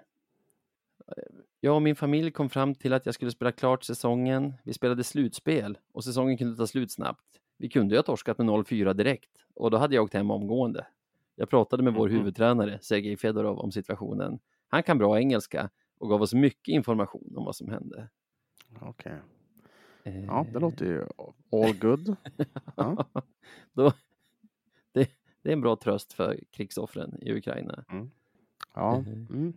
Jag och min familj kom fram till att jag skulle spela klart säsongen. Vi spelade slutspel och säsongen kunde ta slut snabbt. Vi kunde ju ha torskat med 0-4 direkt och då hade jag åkt hem omgående. Jag pratade med vår Mhm. huvudtränare Sergej Fedorov om situationen. Han kan bra engelska och gav oss mycket information om vad som hände. Okej. Eh, Ja, det låter ju all good. Ja. då, det, är en bra tröst för krigsoffren i Ukraina. Ja. Mhm. Mm.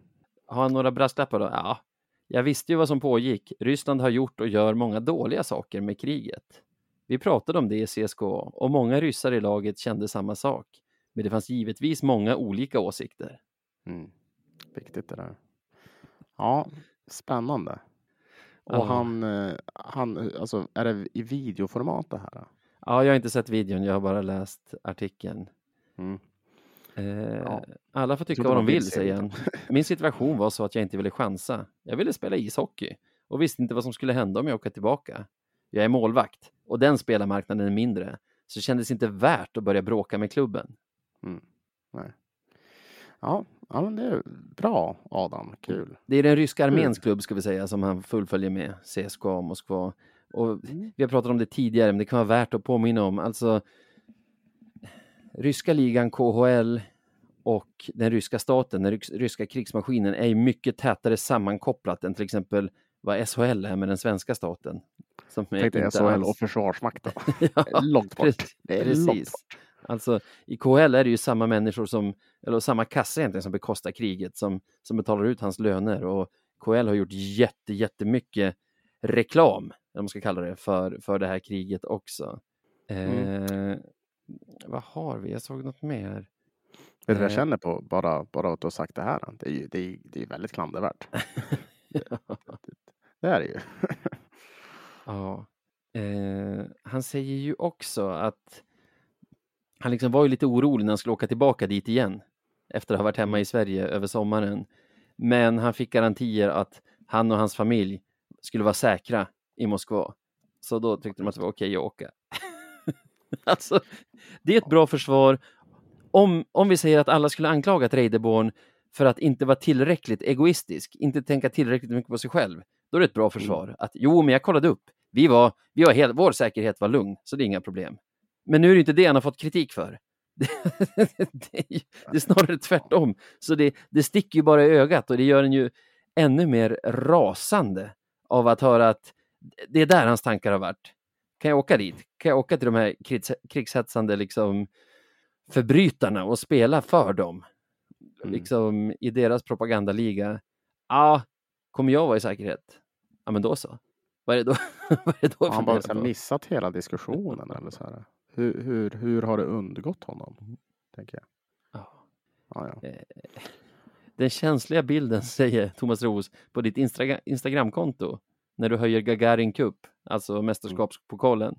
Har han några brasklappar då? Ja, jag visste ju vad som pågick. Ryssland har gjort och gör många dåliga saker med kriget. Vi pratade om det i CSKA och många ryssar i laget kände samma sak. Men det fanns givetvis många olika åsikter. Mm. Viktigt det där. Ja, spännande. Och Ja. han, eh, han, alltså är det i videoformat det här? Ja, jag har inte sett videon, jag har bara läst artikeln. Mm. Eh, Ja. Alla får tycka vad de vill säger han. Min situation var så att jag inte ville chansa. Jag ville spela ishockey och visste inte vad som skulle hända om jag åker tillbaka. Jag är målvakt och den spelarmarknaden är mindre, så det kändes inte värt att börja bråka med klubben. Ja, ja, men det är bra Adam, kul. Det är den ryska arméns Mm. klubb ska vi säga som han fullföljer med, CSKA Moskva. Och Mm. vi har pratat om det tidigare, men det kan vara värt att påminna om. Alltså, ryska ligan KHL och den ryska staten, den ryska krigsmaskinen är ju mycket tätare sammankopplat än till exempel vad SHL är med den svenska staten. Som är Tänkte inte SHL alls- och Försvarsmakten. ja, långt bort. precis. Långt bort. Alltså i KHL är det ju samma människor som, eller samma kassa egentligen som bekostar kriget som, som betalar ut hans löner och KHL har gjort jätte, jättemycket reklam, eller vad man ska kalla det, för, för det här kriget också. Eh, vad har vi? Jag såg något mer. Vet du vad jag Eh. känner på bara, bara att du har sagt det här? Det är ju det är, det är väldigt klandervärt. Det är det ju. Ja. Eh, han säger ju också att han liksom var ju lite orolig när han skulle åka tillbaka dit igen efter att ha varit hemma i Sverige över sommaren. Men han fick garantier att han och hans familj skulle vara säkra i Moskva. Så då tyckte de att det var okej att åka. alltså, det är ett bra försvar. Om, om vi säger att alla skulle anklaga Reideborn för att inte vara tillräckligt egoistisk, inte tänka tillräckligt mycket på sig själv, då är det ett bra försvar. Att jo, men jag kollade upp. Vi var, vi var helt, vår säkerhet var lugn, så det är inga problem. Men nu är det inte det han har fått kritik för. det, är, det är snarare tvärtom. Så det, det sticker ju bara i ögat och det gör en ju ännu mer rasande av att höra att det är där hans tankar har varit. Kan jag åka dit? Kan jag åka till de här krigs, krigshetsande liksom, förbrytarna och spela för dem? Mm. Liksom i deras propagandaliga. Ja, kommer jag vara i säkerhet? Ja, men då så. Vad är det då? Vad är det då Har han bara här missat hela diskussionen eller så här? Hur, hur, hur har det undgått honom? Tänker jag. Ja. Ja, ja. Den känsliga bilden, säger Thomas Roos, på ditt Instagra- Instagramkonto när du höjer Gagarin Cup, alltså mästerskapspokalen.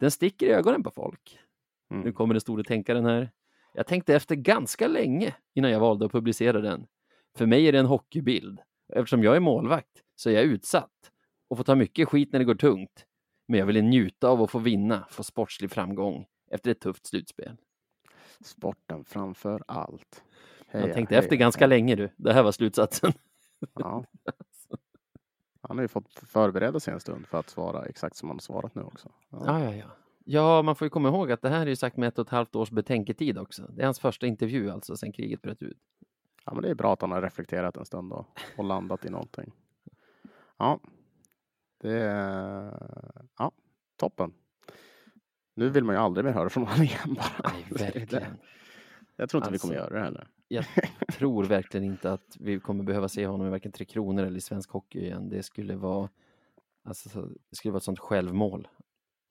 Den sticker i ögonen på folk. Mm. Nu kommer den store tänkaren här. Jag tänkte efter ganska länge innan jag valde att publicera den. För mig är det en hockeybild. Eftersom jag är målvakt så är jag utsatt och får ta mycket skit när det går tungt. Men jag ville njuta av att få vinna, få sportslig framgång efter ett tufft slutspel. Sporten framför allt. Jag Heja, tänkte heja, efter ganska heja. länge du. Det här var slutsatsen. Ja. Han har ju fått förbereda sig en stund för att svara exakt som han har svarat nu också. Ja. Ja, ja, ja. Ja, man får ju komma ihåg att det här är ju sagt med ett och ett halvt års betänketid också. Det är hans första intervju alltså sedan kriget bröt ut. ja, men det är bra att han har reflekterat en stund då och landat i någonting. Ja, det är ja, toppen. Nu vill man ju aldrig mer höra från honom igen bara. Nej, verkligen. Jag tror inte vi kommer Alltså. göra det heller. Jag tror verkligen inte att vi kommer behöva se honom i varken Tre Kronor eller i svensk hockey igen. Det skulle vara, alltså, så- det skulle vara ett sånt självmål.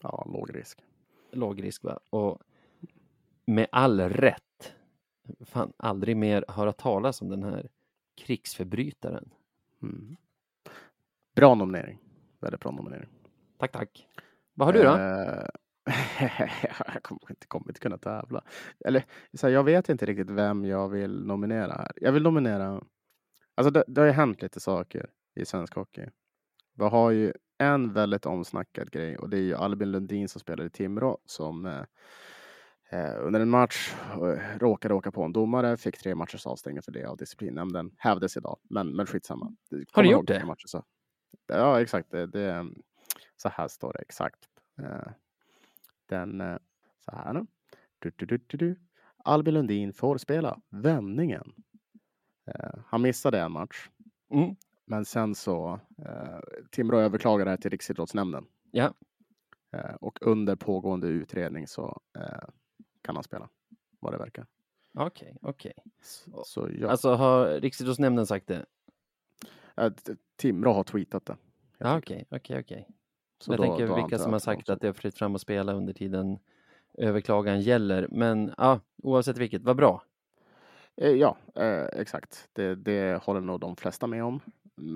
Ja, låg risk. Låg risk va? Och med all rätt. Fan, aldrig mer höra talas om den här krigsförbrytaren. Mm. Bra nominering. Väldigt bra nominering. Tack, tack. Vad har du då? Eh, jag kommer inte, kommer inte kunna tävla. Eller, så här, jag vet inte riktigt vem jag vill nominera här. Jag vill nominera... Alltså det, det har ju hänt lite saker i svensk hockey. Vi har ju en väldigt omsnackad grej och det är ju Albin Lundin som spelar i Timrå som eh, eh, under en match eh, råkade åka på en domare, fick tre matchers avstängning för det av disciplinnämnden. Hävdes idag, men, men skitsamma. Har Kommer du ihåg gjort det? matcher så. Ja, exakt. Det, det, så här står det exakt. Eh, Den, eh, så här. Du, du, du. Albin Lundin får spela vändningen. Eh, Han missade en match, Mm. men sen så eh, Timrå överklagade det till Riksidrottsnämnden. Ja. Eh, och under pågående utredning så eh, kan han spela, vad det verkar. Okej, okej. Så, så ja, Alltså har Riksidrottsnämnden sagt det? eh, Timrå har tweetat det. enkelt. Okej, okej, okej. Så Jag då- tänker då vilka som har sagt att det är fritt fram att spela under tiden överklagan gäller. Men ja, oavsett vilket, vad bra. Eh, Ja, eh, exakt. Det, det håller nog de flesta med om.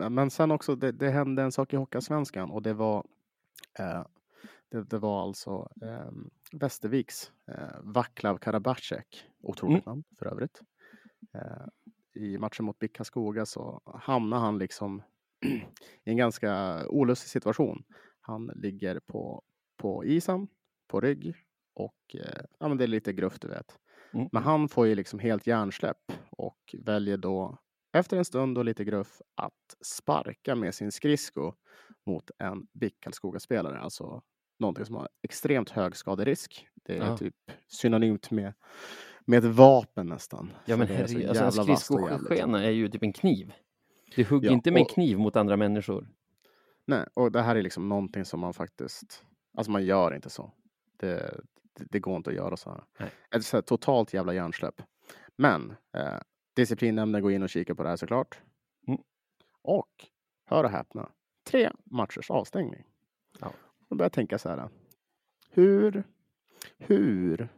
Men, sen också, det, det hände en sak i Hockeyallsvenskan och det var eh, det, det var alltså eh, Västerviks eh, Vaclav Karabacek, otroligt namn för övrigt. Eh, I matchen mot BIK Karlskoga så hamnar han liksom i en ganska olustig situation. Han ligger på, på isen, på rygg och eh, ja, men det är lite gruft du vet. Mm. Men han får ju liksom helt hjärnsläpp och väljer då efter en stund och lite gruff att sparka med sin skridsko mot en BIK Karlskoga-spelare. Alltså någonting som har extremt hög skaderisk. Det är Ja. typ synonymt med, med ett vapen nästan. Ja, men herregud, alltså en skridskoskena är ju typ en kniv. Du hugger Ja, inte med en och- kniv mot andra människor. Nej, och det här är liksom någonting som man faktiskt, alltså man gör inte så. Det, det, det går inte att göra så här. Nej. Ett så här totalt jävla hjärnsläpp. Men eh, disciplinnämnden går in och kikar på det här såklart. Mm. Och, hör och häpna, tre matchers avstängning. Ja. Då börjar jag tänka så här. Hur, hur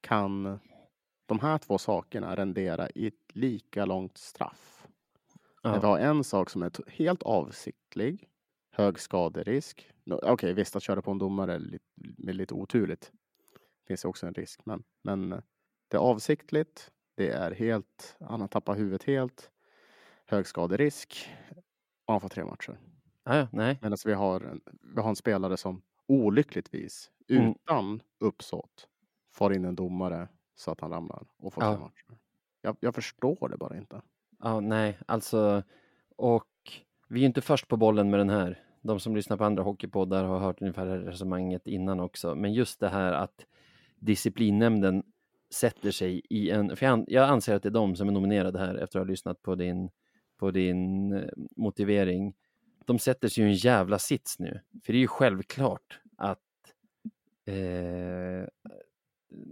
kan de här två sakerna rendera i ett lika långt straff? Ja. Vi har en sak som är helt avsiktlig, hög skaderisk. Okej, visst att köra på en domare är lite, med lite oturligt. Finns det också en risk, men, men det är avsiktligt. Det är helt, han har tappat huvudet helt. Hög skaderisk. Och han får tre matcher. Ja, nej. Medan vi har, en, vi har en spelare som olyckligtvis, Mm. utan uppsåt, får in en domare så att han ramlar och får Ja. tre matcher. Jag, jag förstår det bara inte. Ja, nej, alltså. Och vi är ju inte först på bollen med den här. De som lyssnar på andra hockeypoddar har hört ungefär det resonemanget innan också. Men just det här att disciplinnämnden sätter sig i en... För jag, anser att det är de som är nominerade här efter att ha lyssnat på din, på din eh, motivering. De sätter sig i en jävla sits nu. För det är ju självklart att eh,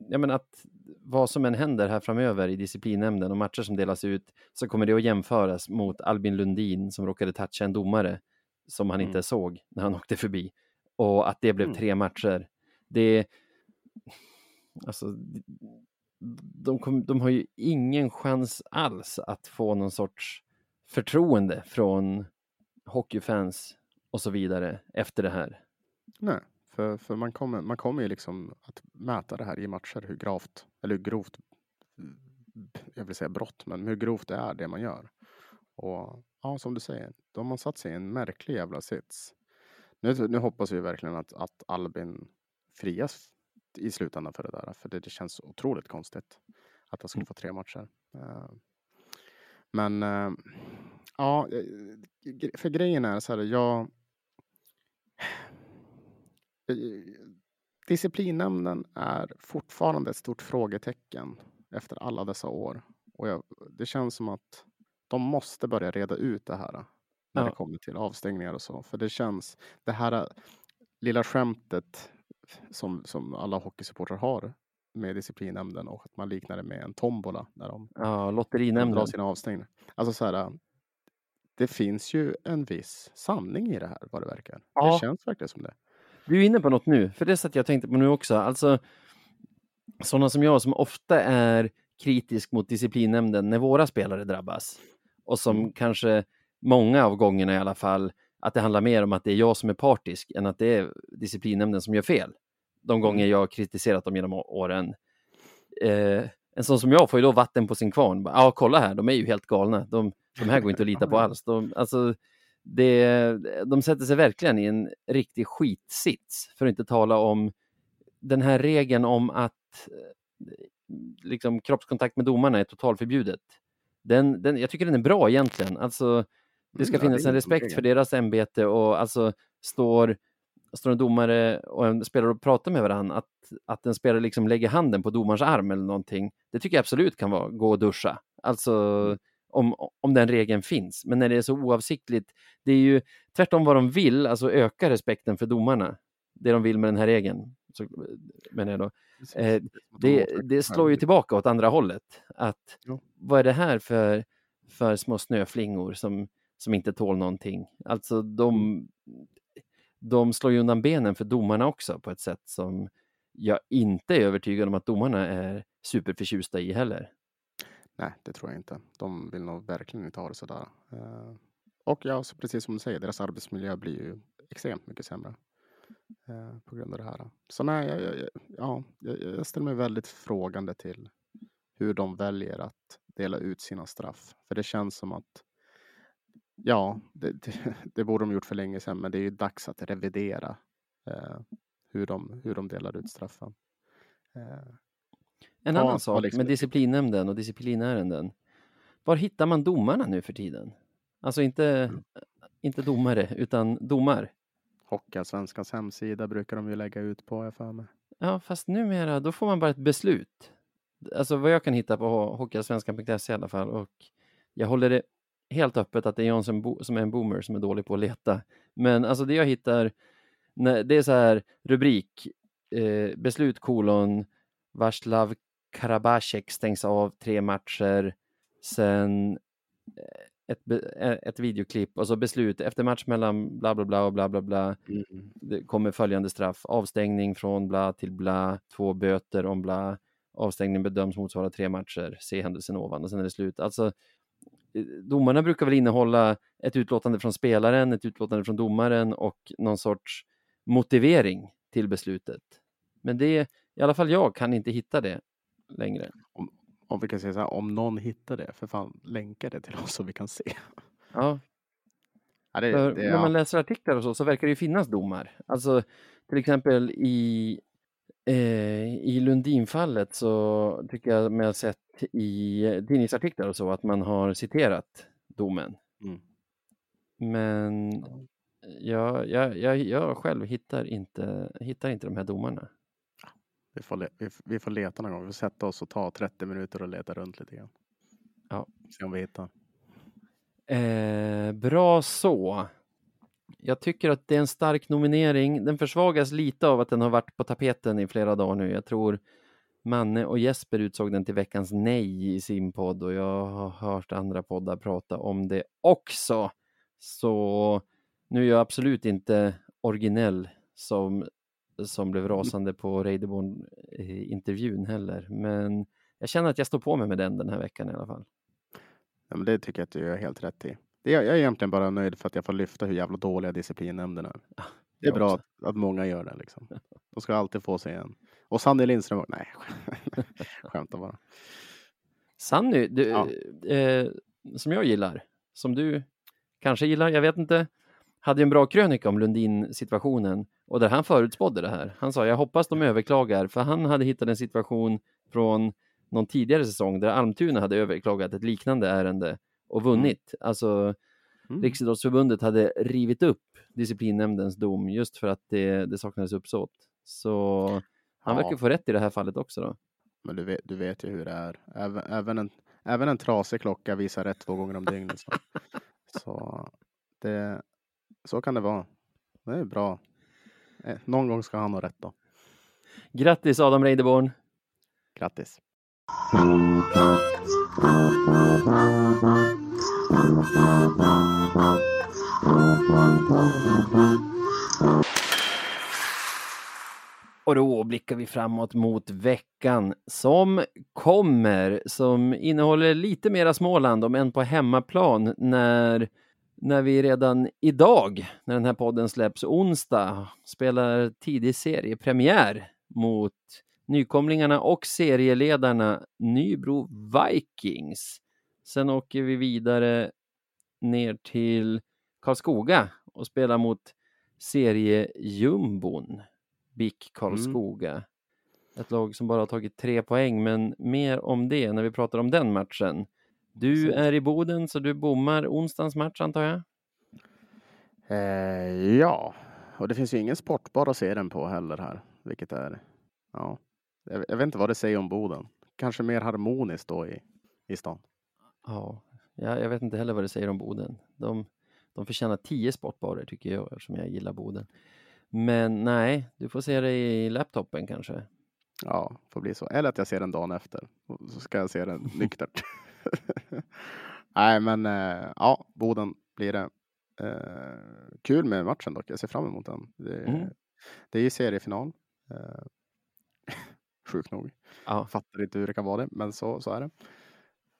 jag menar att vad som än händer här framöver i disciplinnämnden och matcher som delas ut så kommer det att jämföras mot Albin Lundin som råkade toucha en domare som han Mm. inte såg när han åkte förbi och att det blev Mm. tre matcher. Det alltså de, kom, de har ju ingen chans alls att få någon sorts förtroende från hockeyfans och så vidare efter det här. Nej, för, för man, kommer, man kommer ju liksom att mäta det här i matcher hur gravt, eller hur grovt, jag vill säga brott, men hur grovt det är det man gör. Och ja, som du säger, de har satt sig i en märklig jävla sits. Nu, nu hoppas vi verkligen att, att Albin frias i slutändan för det där, för det, det känns otroligt konstigt att han skulle få tre matcher. Eh, Men eh, ja, eh, för grejen är så här, jag Disciplinnämnden är fortfarande ett stort frågetecken efter alla dessa år. Och jag, det känns som att de måste börja reda ut det här när Ja. det kommer till avstängningar och så. För det känns, det här eh, lilla skämtet som, som alla hockeysupportrar har med disciplinnämnden och att man liknar det med en tombola när de Ja, de lotterinämnden. drar sina avstängningar. Alltså så här, det finns ju en viss sanning i det här vad det verkar. Ja. Det känns verkligen som det. Du är inne på något nu, för det satt jag tänkte på nu också. Alltså, sådana som jag som ofta är kritisk mot disciplinnämnden när våra spelare drabbas och som Mm. kanske många av gångerna i alla fall att det handlar mer om att det är jag som är partisk än att det är disciplinnämnden som gör fel. De gånger jag har kritiserat dem genom åren. Eh, en sån som jag får ju då vatten på sin kvarn. Ja, kolla här, de är ju helt galna. De, de här går inte att lita på alls. De, alltså, det, de sätter sig verkligen i en riktig skitsits, för att inte tala om den här regeln om att liksom kroppskontakt med domarna är totalförbjudet. Den, den, jag tycker den är bra egentligen. Alltså, det ska Mm, finnas det en respekt för deras ämbete och alltså står, står en domare och en spelare och pratar med varandra, att, att en spelare liksom lägger handen på domarens arm eller någonting, det tycker jag absolut kan vara gå och duscha. Alltså Mm. Om, om den regeln finns. Men när det är så oavsiktligt, det är ju tvärtom vad de vill, alltså öka respekten för domarna. Det de vill med den här regeln. Så, menar jag då. Eh, Det Det, slår ju tillbaka åt andra hållet. Att, vad är det här för, för små snöflingor som, som inte tål någonting? Alltså de, de slår ju undan benen för domarna också på ett sätt som jag inte är övertygad om att domarna är superförtjusta i heller. Nej, det tror jag inte. De vill nog verkligen inte ha det sådär. Eh, och ja, så precis som du säger, deras arbetsmiljö blir ju extremt mycket sämre eh, på grund av det här. Så nej, jag, jag, jag- ja, jag, jag ställer mig väldigt frågande till hur de väljer att dela ut sina straff. För det känns som att ja, det, det, det borde de gjort för länge sedan, men det är ju dags att revidera eh, hur, de, hur de delar ut straffen. Eh, en Ja, annan sak liksom- med disciplinnämnden och disciplinärenden. Var hittar man domarna nu för tiden? Alltså inte, Mm. inte domare, utan domar. Hockeyallsvenskans hemsida brukar de ju lägga ut på, jag för mig. Ja, fast numera, då får man bara ett beslut. Alltså vad jag kan hitta på hockeyallsvenskan.se i alla fall. Och jag håller det helt öppet att det är jag som, som är en boomer som är dålig på att leta. Men alltså det jag hittar, det är så här rubrik, eh, beslut kolon, Varslav Karabacek stängs av tre matcher, sen eh, ett, eh, ett videoklipp och så beslut efter match mellan bla bla bla och bla bla bla det kommer följande straff. Avstängning från bla till bla, två böter om bla. Avstängning bedöms motsvara tre matcher. Se händelsen ovan och sen är det slut. Alltså, eh, domarna brukar väl innehålla ett utlåtande från spelaren, ett utlåtande från domaren och någon sorts motivering till beslutet. Men det, i alla fall jag kan inte hitta det längre. Om vi kan säga så här, om någon hittar det, för fan länka det till oss så vi kan se. Ja, Ja, det, För det, när man ja. läser artiklar och så, så verkar det ju finnas domar. Alltså till exempel i, eh, i Lundinfallet så tycker jag mig ha sett i tidningsartiklar och så att man har citerat domen. Mm. Men jag, jag, jag, jag själv hittar inte, hittar inte de här domarna. Vi, får vi får leta någon gång. Vi får sätta oss och ta 30 minuter och leta runt lite grann. Ja. Se om vi hittar. Eh, bra så. Jag tycker att det är en stark nominering. Den försvagas lite av att den har varit på tapeten i flera dagar nu. Jag tror Manne och Jesper utsåg den till veckans nej i sin podd och jag har hört andra poddar prata om det också. Så nu är jag absolut inte originell som, som blev rasande på Reideborn-intervjun heller. Men jag känner att jag står på mig med den den här veckan i alla fall. Ja, men det tycker jag att du gör helt rätt i. Det, jag är egentligen bara nöjd för att jag får lyfta hur jävla dåliga disciplinnämnden är. Det är bra att, att många gör det. Liksom. De ska alltid få sig en. Och Sanny Lindström, nej, skämtar bara. Sanny, du, Ja. eh, som jag gillar, som du kanske gillar, jag vet inte, hade en bra krönika om Lundin-situationen och där han förutspådde det här. Han sa, jag hoppas de överklagar, för han hade hittat en situation från någon tidigare säsong där Almtuna hade överklagat ett liknande ärende och vunnit. Alltså, Mm. Riksidrottsförbundet hade rivit upp disciplinnämndens dom just för att det, det saknades uppsåt. Så han Ja. verkar få rätt i det här fallet också då. Men du vet, du vet ju hur det är. Även, även, en, även en trasig klocka visar rätt två gånger om dygnet. Så, så, det, så kan det vara. Det är bra. Eh, Någon gång ska han ha rätt då. Grattis Adam Reideborn! Grattis! Och då blickar vi framåt mot veckan som kommer, som innehåller lite mera Småland, om än på hemmaplan, när, när vi redan idag, när den här podden släpps onsdag, spelar tidig seriepremiär mot nykomlingarna och serieledarna Nybro Vikings. Sen åker vi vidare ner till Karlskoga och spelar mot seriejumbon. BIK Karlskoga. Ett lag som bara har tagit tre poäng, men mer om det när vi pratar om den matchen. Du är i Boden, så du bommar onsdagens match antar jag? Eh, ja, och det finns ju ingen sportbar att se den på heller här, vilket är, ja, jag, jag vet inte vad det säger om Boden. Kanske mer harmoniskt då i, i stan. Ja, jag, jag vet inte heller vad det säger om Boden. De, de förtjänar tio sportbarer tycker jag, eftersom jag gillar Boden. Men nej, du får se det i laptopen kanske. Ja, får bli så. Eller att jag ser den dagen efter. Så ska jag se den nyktert. Nej, men eh, ja, Boden blir det. Eh, kul med matchen dock. Jag ser fram emot den. Det, Mm. det är ju seriefinal. Eh, sjukt nog. Ja, Fattar inte hur det kan vara det, men så, så är det.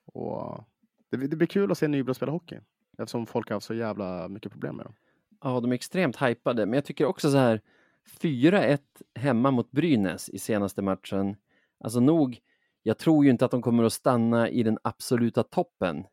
Och det, det blir kul att se Nybro spela hockey. Eftersom folk har haft så jävla mycket problem med dem. ja, de är extremt hypade, men jag tycker också så här 4-1 hemma mot Brynäs i senaste matchen. Alltså nog, jag tror ju inte att de kommer att stanna i den absoluta toppen.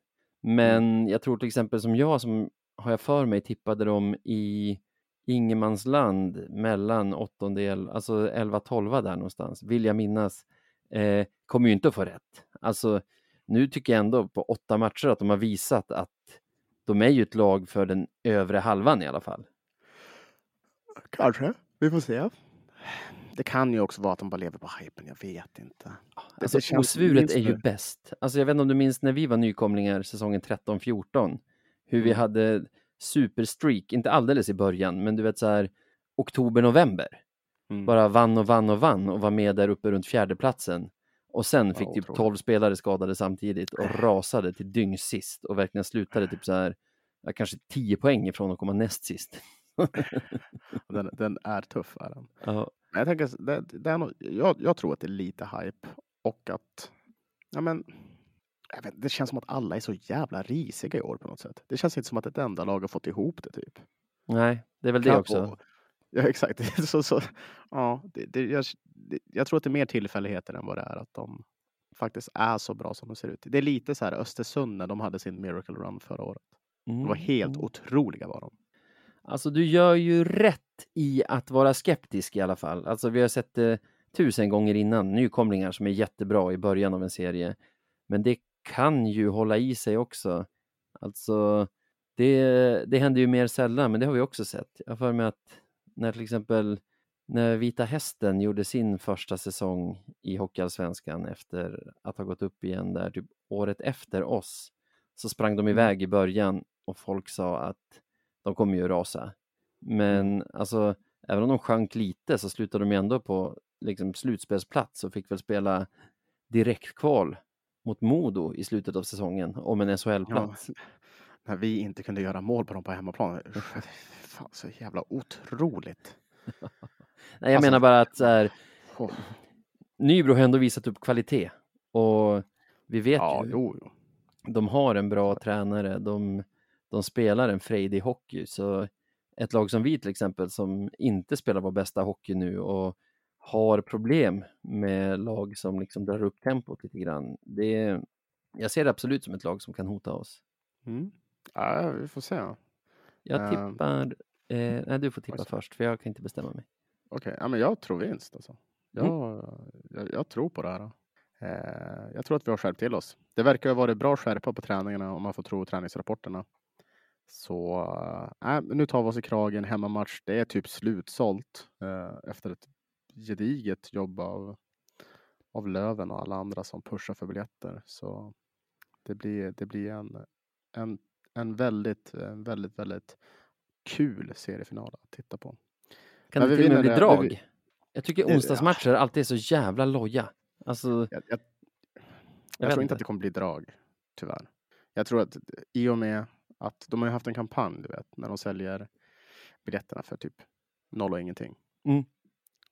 Men jag tror till exempel som jag, som har jag för mig tippade dem i ingenmansland mellan åttondel, alltså 11-12 där någonstans, vill jag minnas, eh, kommer ju inte att få rätt. Alltså nu tycker jag ändå på åtta matcher att de har visat att de är ju ett lag för den övre halvan i alla fall. Kanske. Vi får se. Det kan ju också vara att de bara lever på hypen. Jag vet inte. Det- Alltså det osvuret är ju bäst. Alltså jag vet inte om du minns när vi var nykomlingar säsongen 13-14, hur vi Mm. hade superstreak, inte alldeles i början, men du vet så här oktober-november. Mm. Bara vann och vann och vann och var med där uppe runt fjärdeplatsen. Och sen fick typ otroligt. 12 spelare skadade samtidigt och rasade till dyngsist och verkligen slutade typ så här, ja, kanske 10 poäng ifrån att komma näst sist. Den, den är tuff. Är den. Ja, jag, tänker, det, det är nog, jag, jag tror att det är lite hype och att ja, men, vet, det känns som att alla är så jävla risiga i år på något sätt. Det känns inte som att ett enda lag har fått ihop det typ. nej, det är väl det Kan- också. och- Ja, exakt. så, så, ja, det, det, jag, det, jag tror att det är mer tillfälligheter än vad det är att de faktiskt är så bra som de ser ut. Det är lite så här Östersund när de hade sin Miracle Run förra året. De var helt Mm. otroliga var de. Alltså du gör ju rätt i att vara skeptisk i alla fall. Alltså vi har sett det tusen gånger innan, nykomlingar som är jättebra i början av en serie. Men det kan ju hålla i sig också. Alltså det, det händer ju mer sällan, men det har vi också sett. Jag har för mig att när till exempel när Vita Hästen gjorde sin första säsong i Hockeyallsvenskan efter att ha gått upp igen där typ året efter oss så sprang de iväg i början och folk sa att de kommer ju rasa. Men alltså, även om de sjönk lite så slutade de ju ändå på liksom, slutspelsplats och fick väl spela direktkval mot Modo i slutet av säsongen om en SHL-plats. När vi inte kunde göra mål på dem på hemmaplan. Fan, så jävla otroligt. Nej, jag Alltså- menar bara att så här, Oh. Nybro har ändå visat upp kvalitet och vi vet Ja, ju, jo, jo. de har en bra tränare, de, de spelar en frejdig hockey, så ett lag som vi till exempel som inte spelar vår bästa hockey nu och har problem med lag som liksom drar upp tempot lite grann. Det, jag ser det absolut som ett lag som kan hota oss. Mm. Ja, vi får se. Jag Ehm. tippar, eh, nej du får tippa först för jag kan inte bestämma mig. Okej, ja, men jag tror vinst alltså. Jag, Mm. jag, jag tror på det här. Eh, jag tror att vi har skärpt till oss. Det verkar ha varit bra skärpa på träningarna om man får tro träningsrapporterna. Så äh, nu tar vi oss i kragen. Hemmamatch, det är typ slutsålt eh, efter ett gediget jobb av, av Löven och alla andra som pushar för biljetter. Så det blir, det blir en, en, en väldigt, en väldigt, väldigt kul seriefinal att titta på. Kan Men det vi till och med bli det. drag? Vi- Jag tycker onsdagsmatcher alltid är så jävla loja. Alltså, Jag, jag, jag, Jag tror inte. att det kommer bli drag, tyvärr. Jag tror att i och med att de har haft en kampanj, du vet, när de säljer biljetterna för typ noll och ingenting. Mm.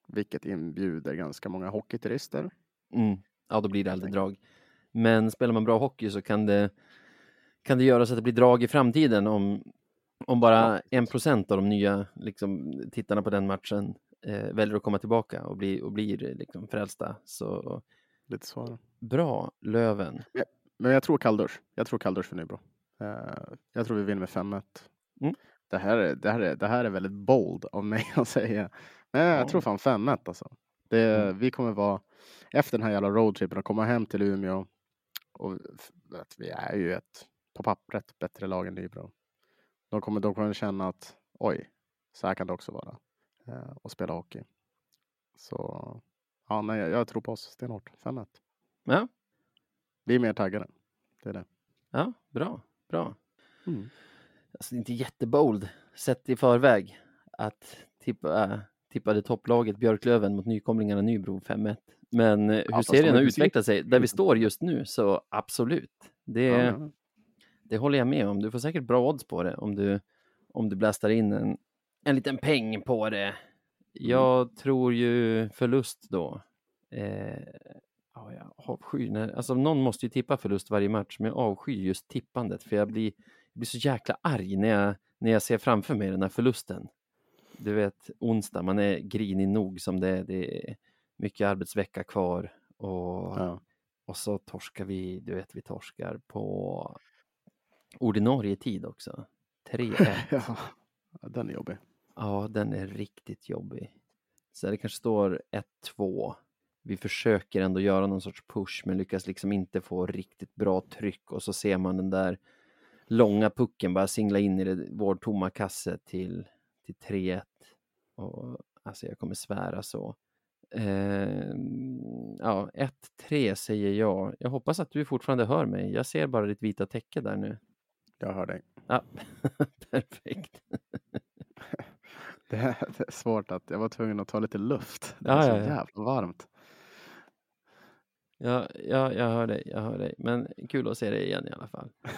Vilket inbjuder ganska många hockeyturister. Mm. Ja, då blir det aldrig drag. Men spelar man bra hockey så kan det, kan det göra så att det blir drag i framtiden om, om bara en procent av de nya liksom, tittarna på den matchen eh, väljer att komma tillbaka och, bli, och blir liksom, frälsta. Så Lite så. bra, Löven. Men jag tror kalldusch. Jag tror kalldusch för Nybro. Eh, jag tror vi vinner med 5-1. Mm. Det, här är, det, här är, det här är väldigt bold av mig att säga. Men jag Ja. tror fan 5-1 alltså. Det, Mm. Vi kommer vara, efter den här jävla roadtripen, att komma hem till Umeå. Och att vi är ju ett, på pappret, bättre lag än Nybro. De kommer, de kommer känna att oj, så här kan det också vara. Eh, och spela hockey. Så ja, nej, jag, jag tror på oss stenhårt. 5-1. Ja, Vi är mer taggade. Det är det. ja, bra, bra. Mm. Alltså, det är inte jättebold sett i förväg att tippa, äh, tippade topplaget Björklöven mot nykomlingarna Nybro 5-1. Men eh, hur fast serien har utvecklat sig, där vi står just nu, så absolut. Det, Ja, ja. det håller jag med om. Du får säkert bra odds på det om du, om du blastar in en, en liten peng på det. Jag tror ju förlust då. Eh, ja, jag avskyr när, alltså någon måste ju tippa förlust varje match, men jag avskyr just tippandet för jag blir, jag blir så jäkla arg när jag, när jag ser framför mig den här förlusten. Du vet, onsdag, man är grinig nog som det är. Det är mycket arbetsvecka kvar och Ja. och så torskar vi, du vet, vi torskar på ordinarie tid också. 3-1. ja, den är jobbig. Ja, den är riktigt jobbig. Så det kanske står 1-2. Vi försöker ändå göra någon sorts push men lyckas liksom inte få riktigt bra tryck och så ser man den där långa pucken bara singla in i det, vår tomma kasse till, till 3-1. Och alltså jag kommer svära så. Eh, ja, 1-3 säger jag. Jag hoppas att du fortfarande hör mig. Jag ser bara ditt vita täcke där nu. Jag hör dig. Ja, perfekt. Det är, det är svårt att, jag var tvungen att ta lite luft. Det Ja, är så ja, ja. jävla varmt. Ja, ja, jag hör dig, jag hör dig. Men kul att se dig igen i alla fall.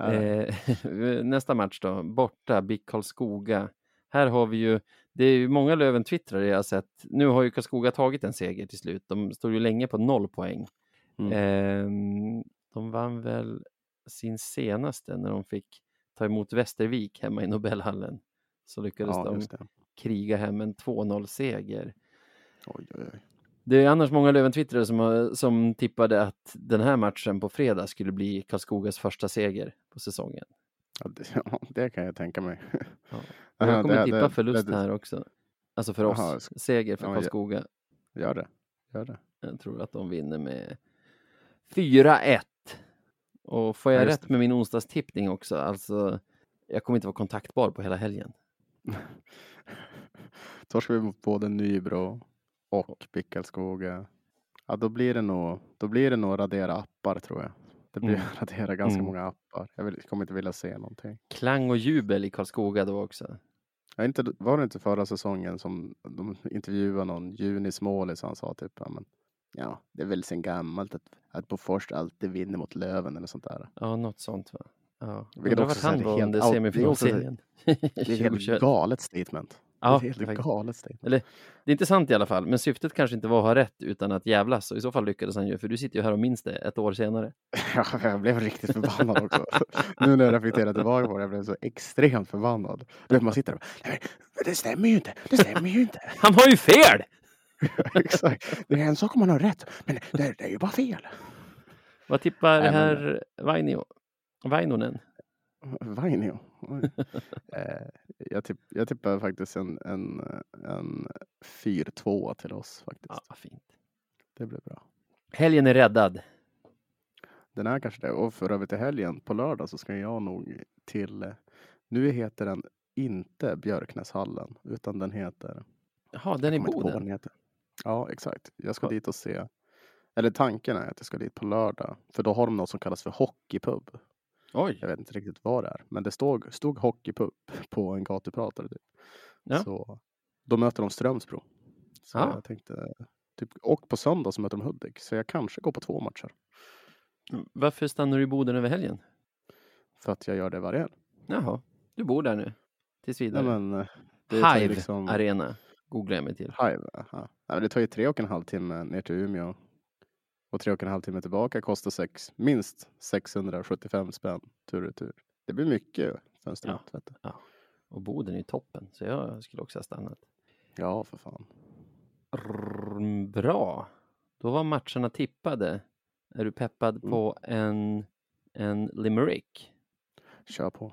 Ja, Eh, nästa match då, borta, BIK Karlskoga. Här har vi ju, det är ju många Löven-twittrare jag har sett. Nu har ju Karlskoga tagit en seger till slut. De stod ju länge på noll poäng. Mm. Ehm, de vann väl sin senaste när de fick ta emot Västervik hemma i Nobelhallen. Så lyckades ja, de kriga hem en 2-0-seger. Oj, oj, oj. Det är annars många Löven-twittrare som, som tippade att den här matchen på fredag skulle bli Karlskogas första seger på säsongen. Ja, det, ja, det kan jag tänka mig. Ja. Och Aha, jag kommer det- tippa det- förlust det- här också. Alltså för oss, Jaha, sk- seger för ja. Karlskoga. Gör det. Gör det. Jag tror att de vinner med 4-1. Och får jag Ja, rätt med min onsdagstippning också, alltså jag kommer inte vara kontaktbar på hela helgen. Torskar vi mot både Nybro och Pickalskoga. Ja, då blir det nog, då blir det nog radera appar tror jag. Det blir Mm. radera ganska Mm. många appar. Jag vill, kommer inte vilja se någonting. Klang och jubel i Karlskoga då också. Jag inte, var det inte förra säsongen som de intervjuade någon junismålis han sa typ ja, men, ja, det är väl sen gammalt att, att Bofors alltid vinner mot Löven eller sånt där. Ja, något sånt va. Ja. Vilket också vart han var under semifinalserien. Det är helt 2021. galet statement. Ja, det är helt faktiskt- galet. Eller, det är inte sant i alla fall, men syftet kanske inte var att ha rätt utan att jävlas. Och i så fall lyckades han ju, för du sitter ju här och minns det ett år senare. Ja, jag blev riktigt förbannad också. nu när jag reflekterar tillbaka på det, jag blev så extremt förbannad. Man sitter och bara, nej men det stämmer ju inte, det stämmer ju inte. Han har ju fel! Exakt. Det är en sak om man har rätt, men det, det är ju bara fel. Vad tippar Nej, men- herr Vainio? Vainonen? Vainio. Eh, jag, tipp, jag tippar faktiskt en, en, en 4-2 till oss faktiskt. Ja, fint. Det blir bra. Helgen är räddad. Den är kanske det. Och för övrigt till helgen, på lördag, så ska jag nog till... Nu heter den inte Björknäshallen, utan den heter... Jaha, den i vad Boden. den heter. Ja, exakt. Jag ska Ja. dit och se. Eller tanken är att jag ska dit på lördag. För då har de något som kallas för hockeypub. Oj, Jag vet inte riktigt vad det är. Men det stod, stod hockeypub på en gatupratare. Typ. Ja. Så då möter de Strömsbro. Så Ah. jag tänkte... Typ, och på söndag så möter de Hudik. Så jag kanske går på två matcher. varför stannar du i Boden över helgen? För att jag gör det varje helg. Jaha, du bor där nu. Tills Ja, vidare. men, eh, Hive liksom- Arena googlar jag mig till. Hive, aha. Ja, det tar ju tre och en halv timme ner till Umeå. Och tre och en halv timme tillbaka kostar sex, minst 675 spänn tur och retur. Det blir mycket student. Vet du. Och Boden är toppen, så jag skulle också ha stannat. Ja, för fan. Rrrr, Bra. Då var matcherna tippade. Är du peppad Mm. på en, en limerick? Kör på.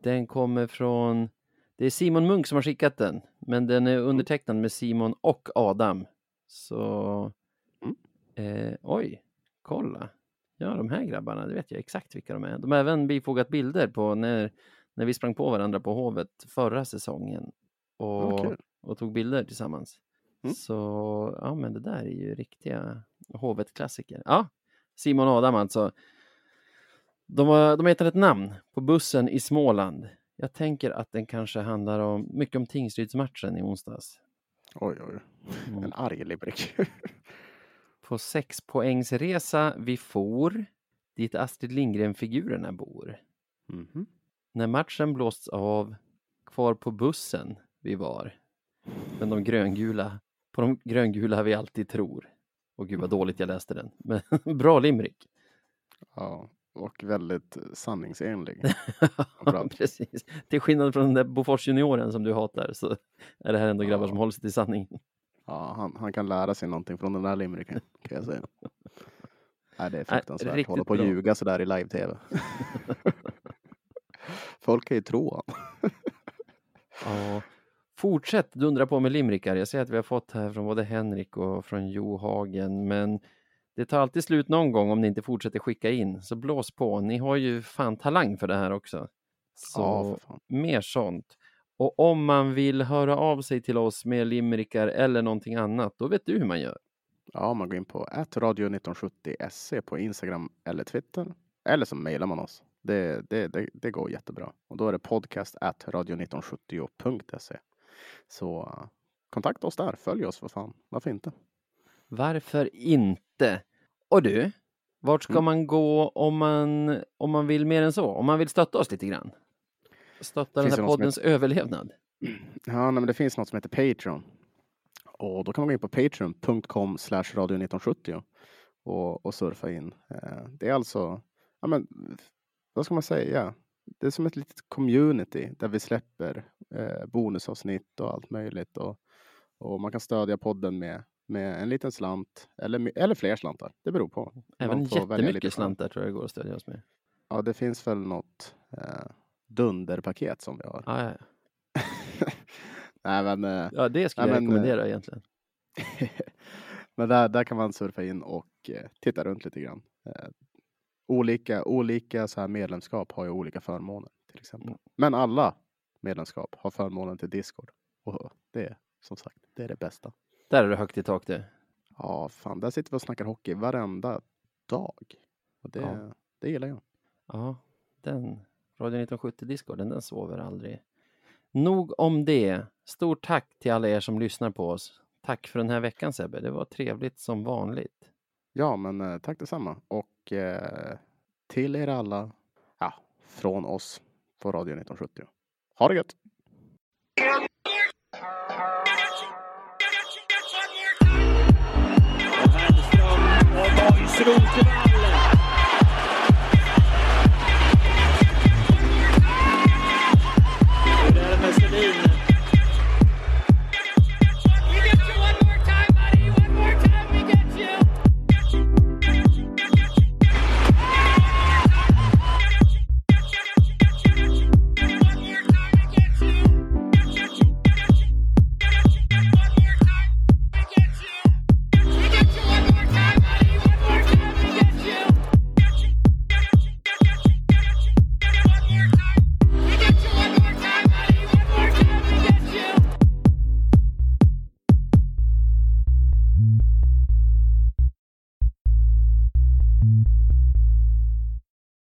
Den kommer från Det är Simon Munk som har skickat den, men den är undertecknad med Simon och Adam. Så, Mm. Eh, oj, kolla. Ja, de här grabbarna, det vet jag exakt vilka de är. De har även bifogat bilder på när, när vi sprang på varandra på Hovet förra säsongen och, kul. och tog bilder tillsammans. Mm. Så, ja men det där är ju riktiga Hovet-klassiker. Ja, Simon och Adam alltså. De har, de har hittat ett namn på bussen i Småland. Jag tänker att den kanske handlar om, mycket om Tingsrydsmatchen i onsdags. Oj, oj. Mm. En arg limerick. På sexpoängsresa vi for, dit Astrid Lindgren-figurerna bor. Mhm. När matchen blåsts av, kvar på bussen vi var. Men de gröngula, på de gröngula vi alltid tror. Och gud vad dåligt jag läste den. Men bra limerick. Ja, och väldigt sanningsenlig. ja, precis. Till skillnad från den där Bofors junioren som du hatar så är det här ändå grabbar Ja. som håller sig till sanningen. Ja, han, han kan lära sig någonting från den där limericken kan jag säga. Nej, det är Nej, fruktansvärt. riktigt Hålla på och ljuga sådär i live-tv. Folk kan ju tro han. Ja. Fortsätt dundra på med limerickar. Jag ser att vi har fått här från både Henrik och från Jo Hagen, men det tar alltid slut någon gång om ni inte fortsätter skicka in. Så blås på. Ni har ju fan talang för det här också. Så Ja, mer sånt. Och om man vill höra av sig till oss med limerickar eller någonting annat, då vet du hur man gör. Ja, man går in på radio1970se på Instagram eller Twitter. Eller så mejlar man oss. Det, det, det, det går jättebra. Och då är det podcast at radio1970.se. Så uh, kontakta oss där. Följ oss för fan. Varför inte? Varför inte? Och du, vart ska Mm. man gå om man, om man vill mer än så? Om man vill stötta oss lite grann? Stötta den här poddens överlevnad? Ja, nej, men det finns något som heter Patreon. Och då kan man gå in på patreon.com slash radio 1970 och, och surfa in. Eh, Det är alltså, ja men, vad ska man säga? Det är som ett litet community där vi släpper eh, bonusavsnitt och allt möjligt. Och, och man kan stödja podden med, med en liten slant eller, eller fler slantar. Det beror på. Även jättemycket slantar tror jag det går att stödja oss med. Ja, det finns väl något eh, dunderpaket som vi har. Ja, ja. Nej, men, eh, ja det skulle Ja, jag men, rekommendera egentligen. Men där, där kan man surfa in och eh, titta runt lite grann. Eh, olika olika så här medlemskap har ju olika förmåner till exempel. Mm. Men alla medlemskap har förmånen till Discord. Och det är som sagt, det är det bästa. Där är det högt i tak det. Ja, fan, där sitter vi och snackar hockey varenda dag. Och det, Ja. det gillar jag. Ja, den Radio 1970 Discorden, den sover aldrig. Nog om det. Stort tack till alla er som lyssnar på oss. Tack för den här veckan Sebbe. Det var trevligt som vanligt. Ja, men eh, tack detsamma. Och eh, till er alla, ja, från oss på Radio 1970. Ha det gött! Hellström och.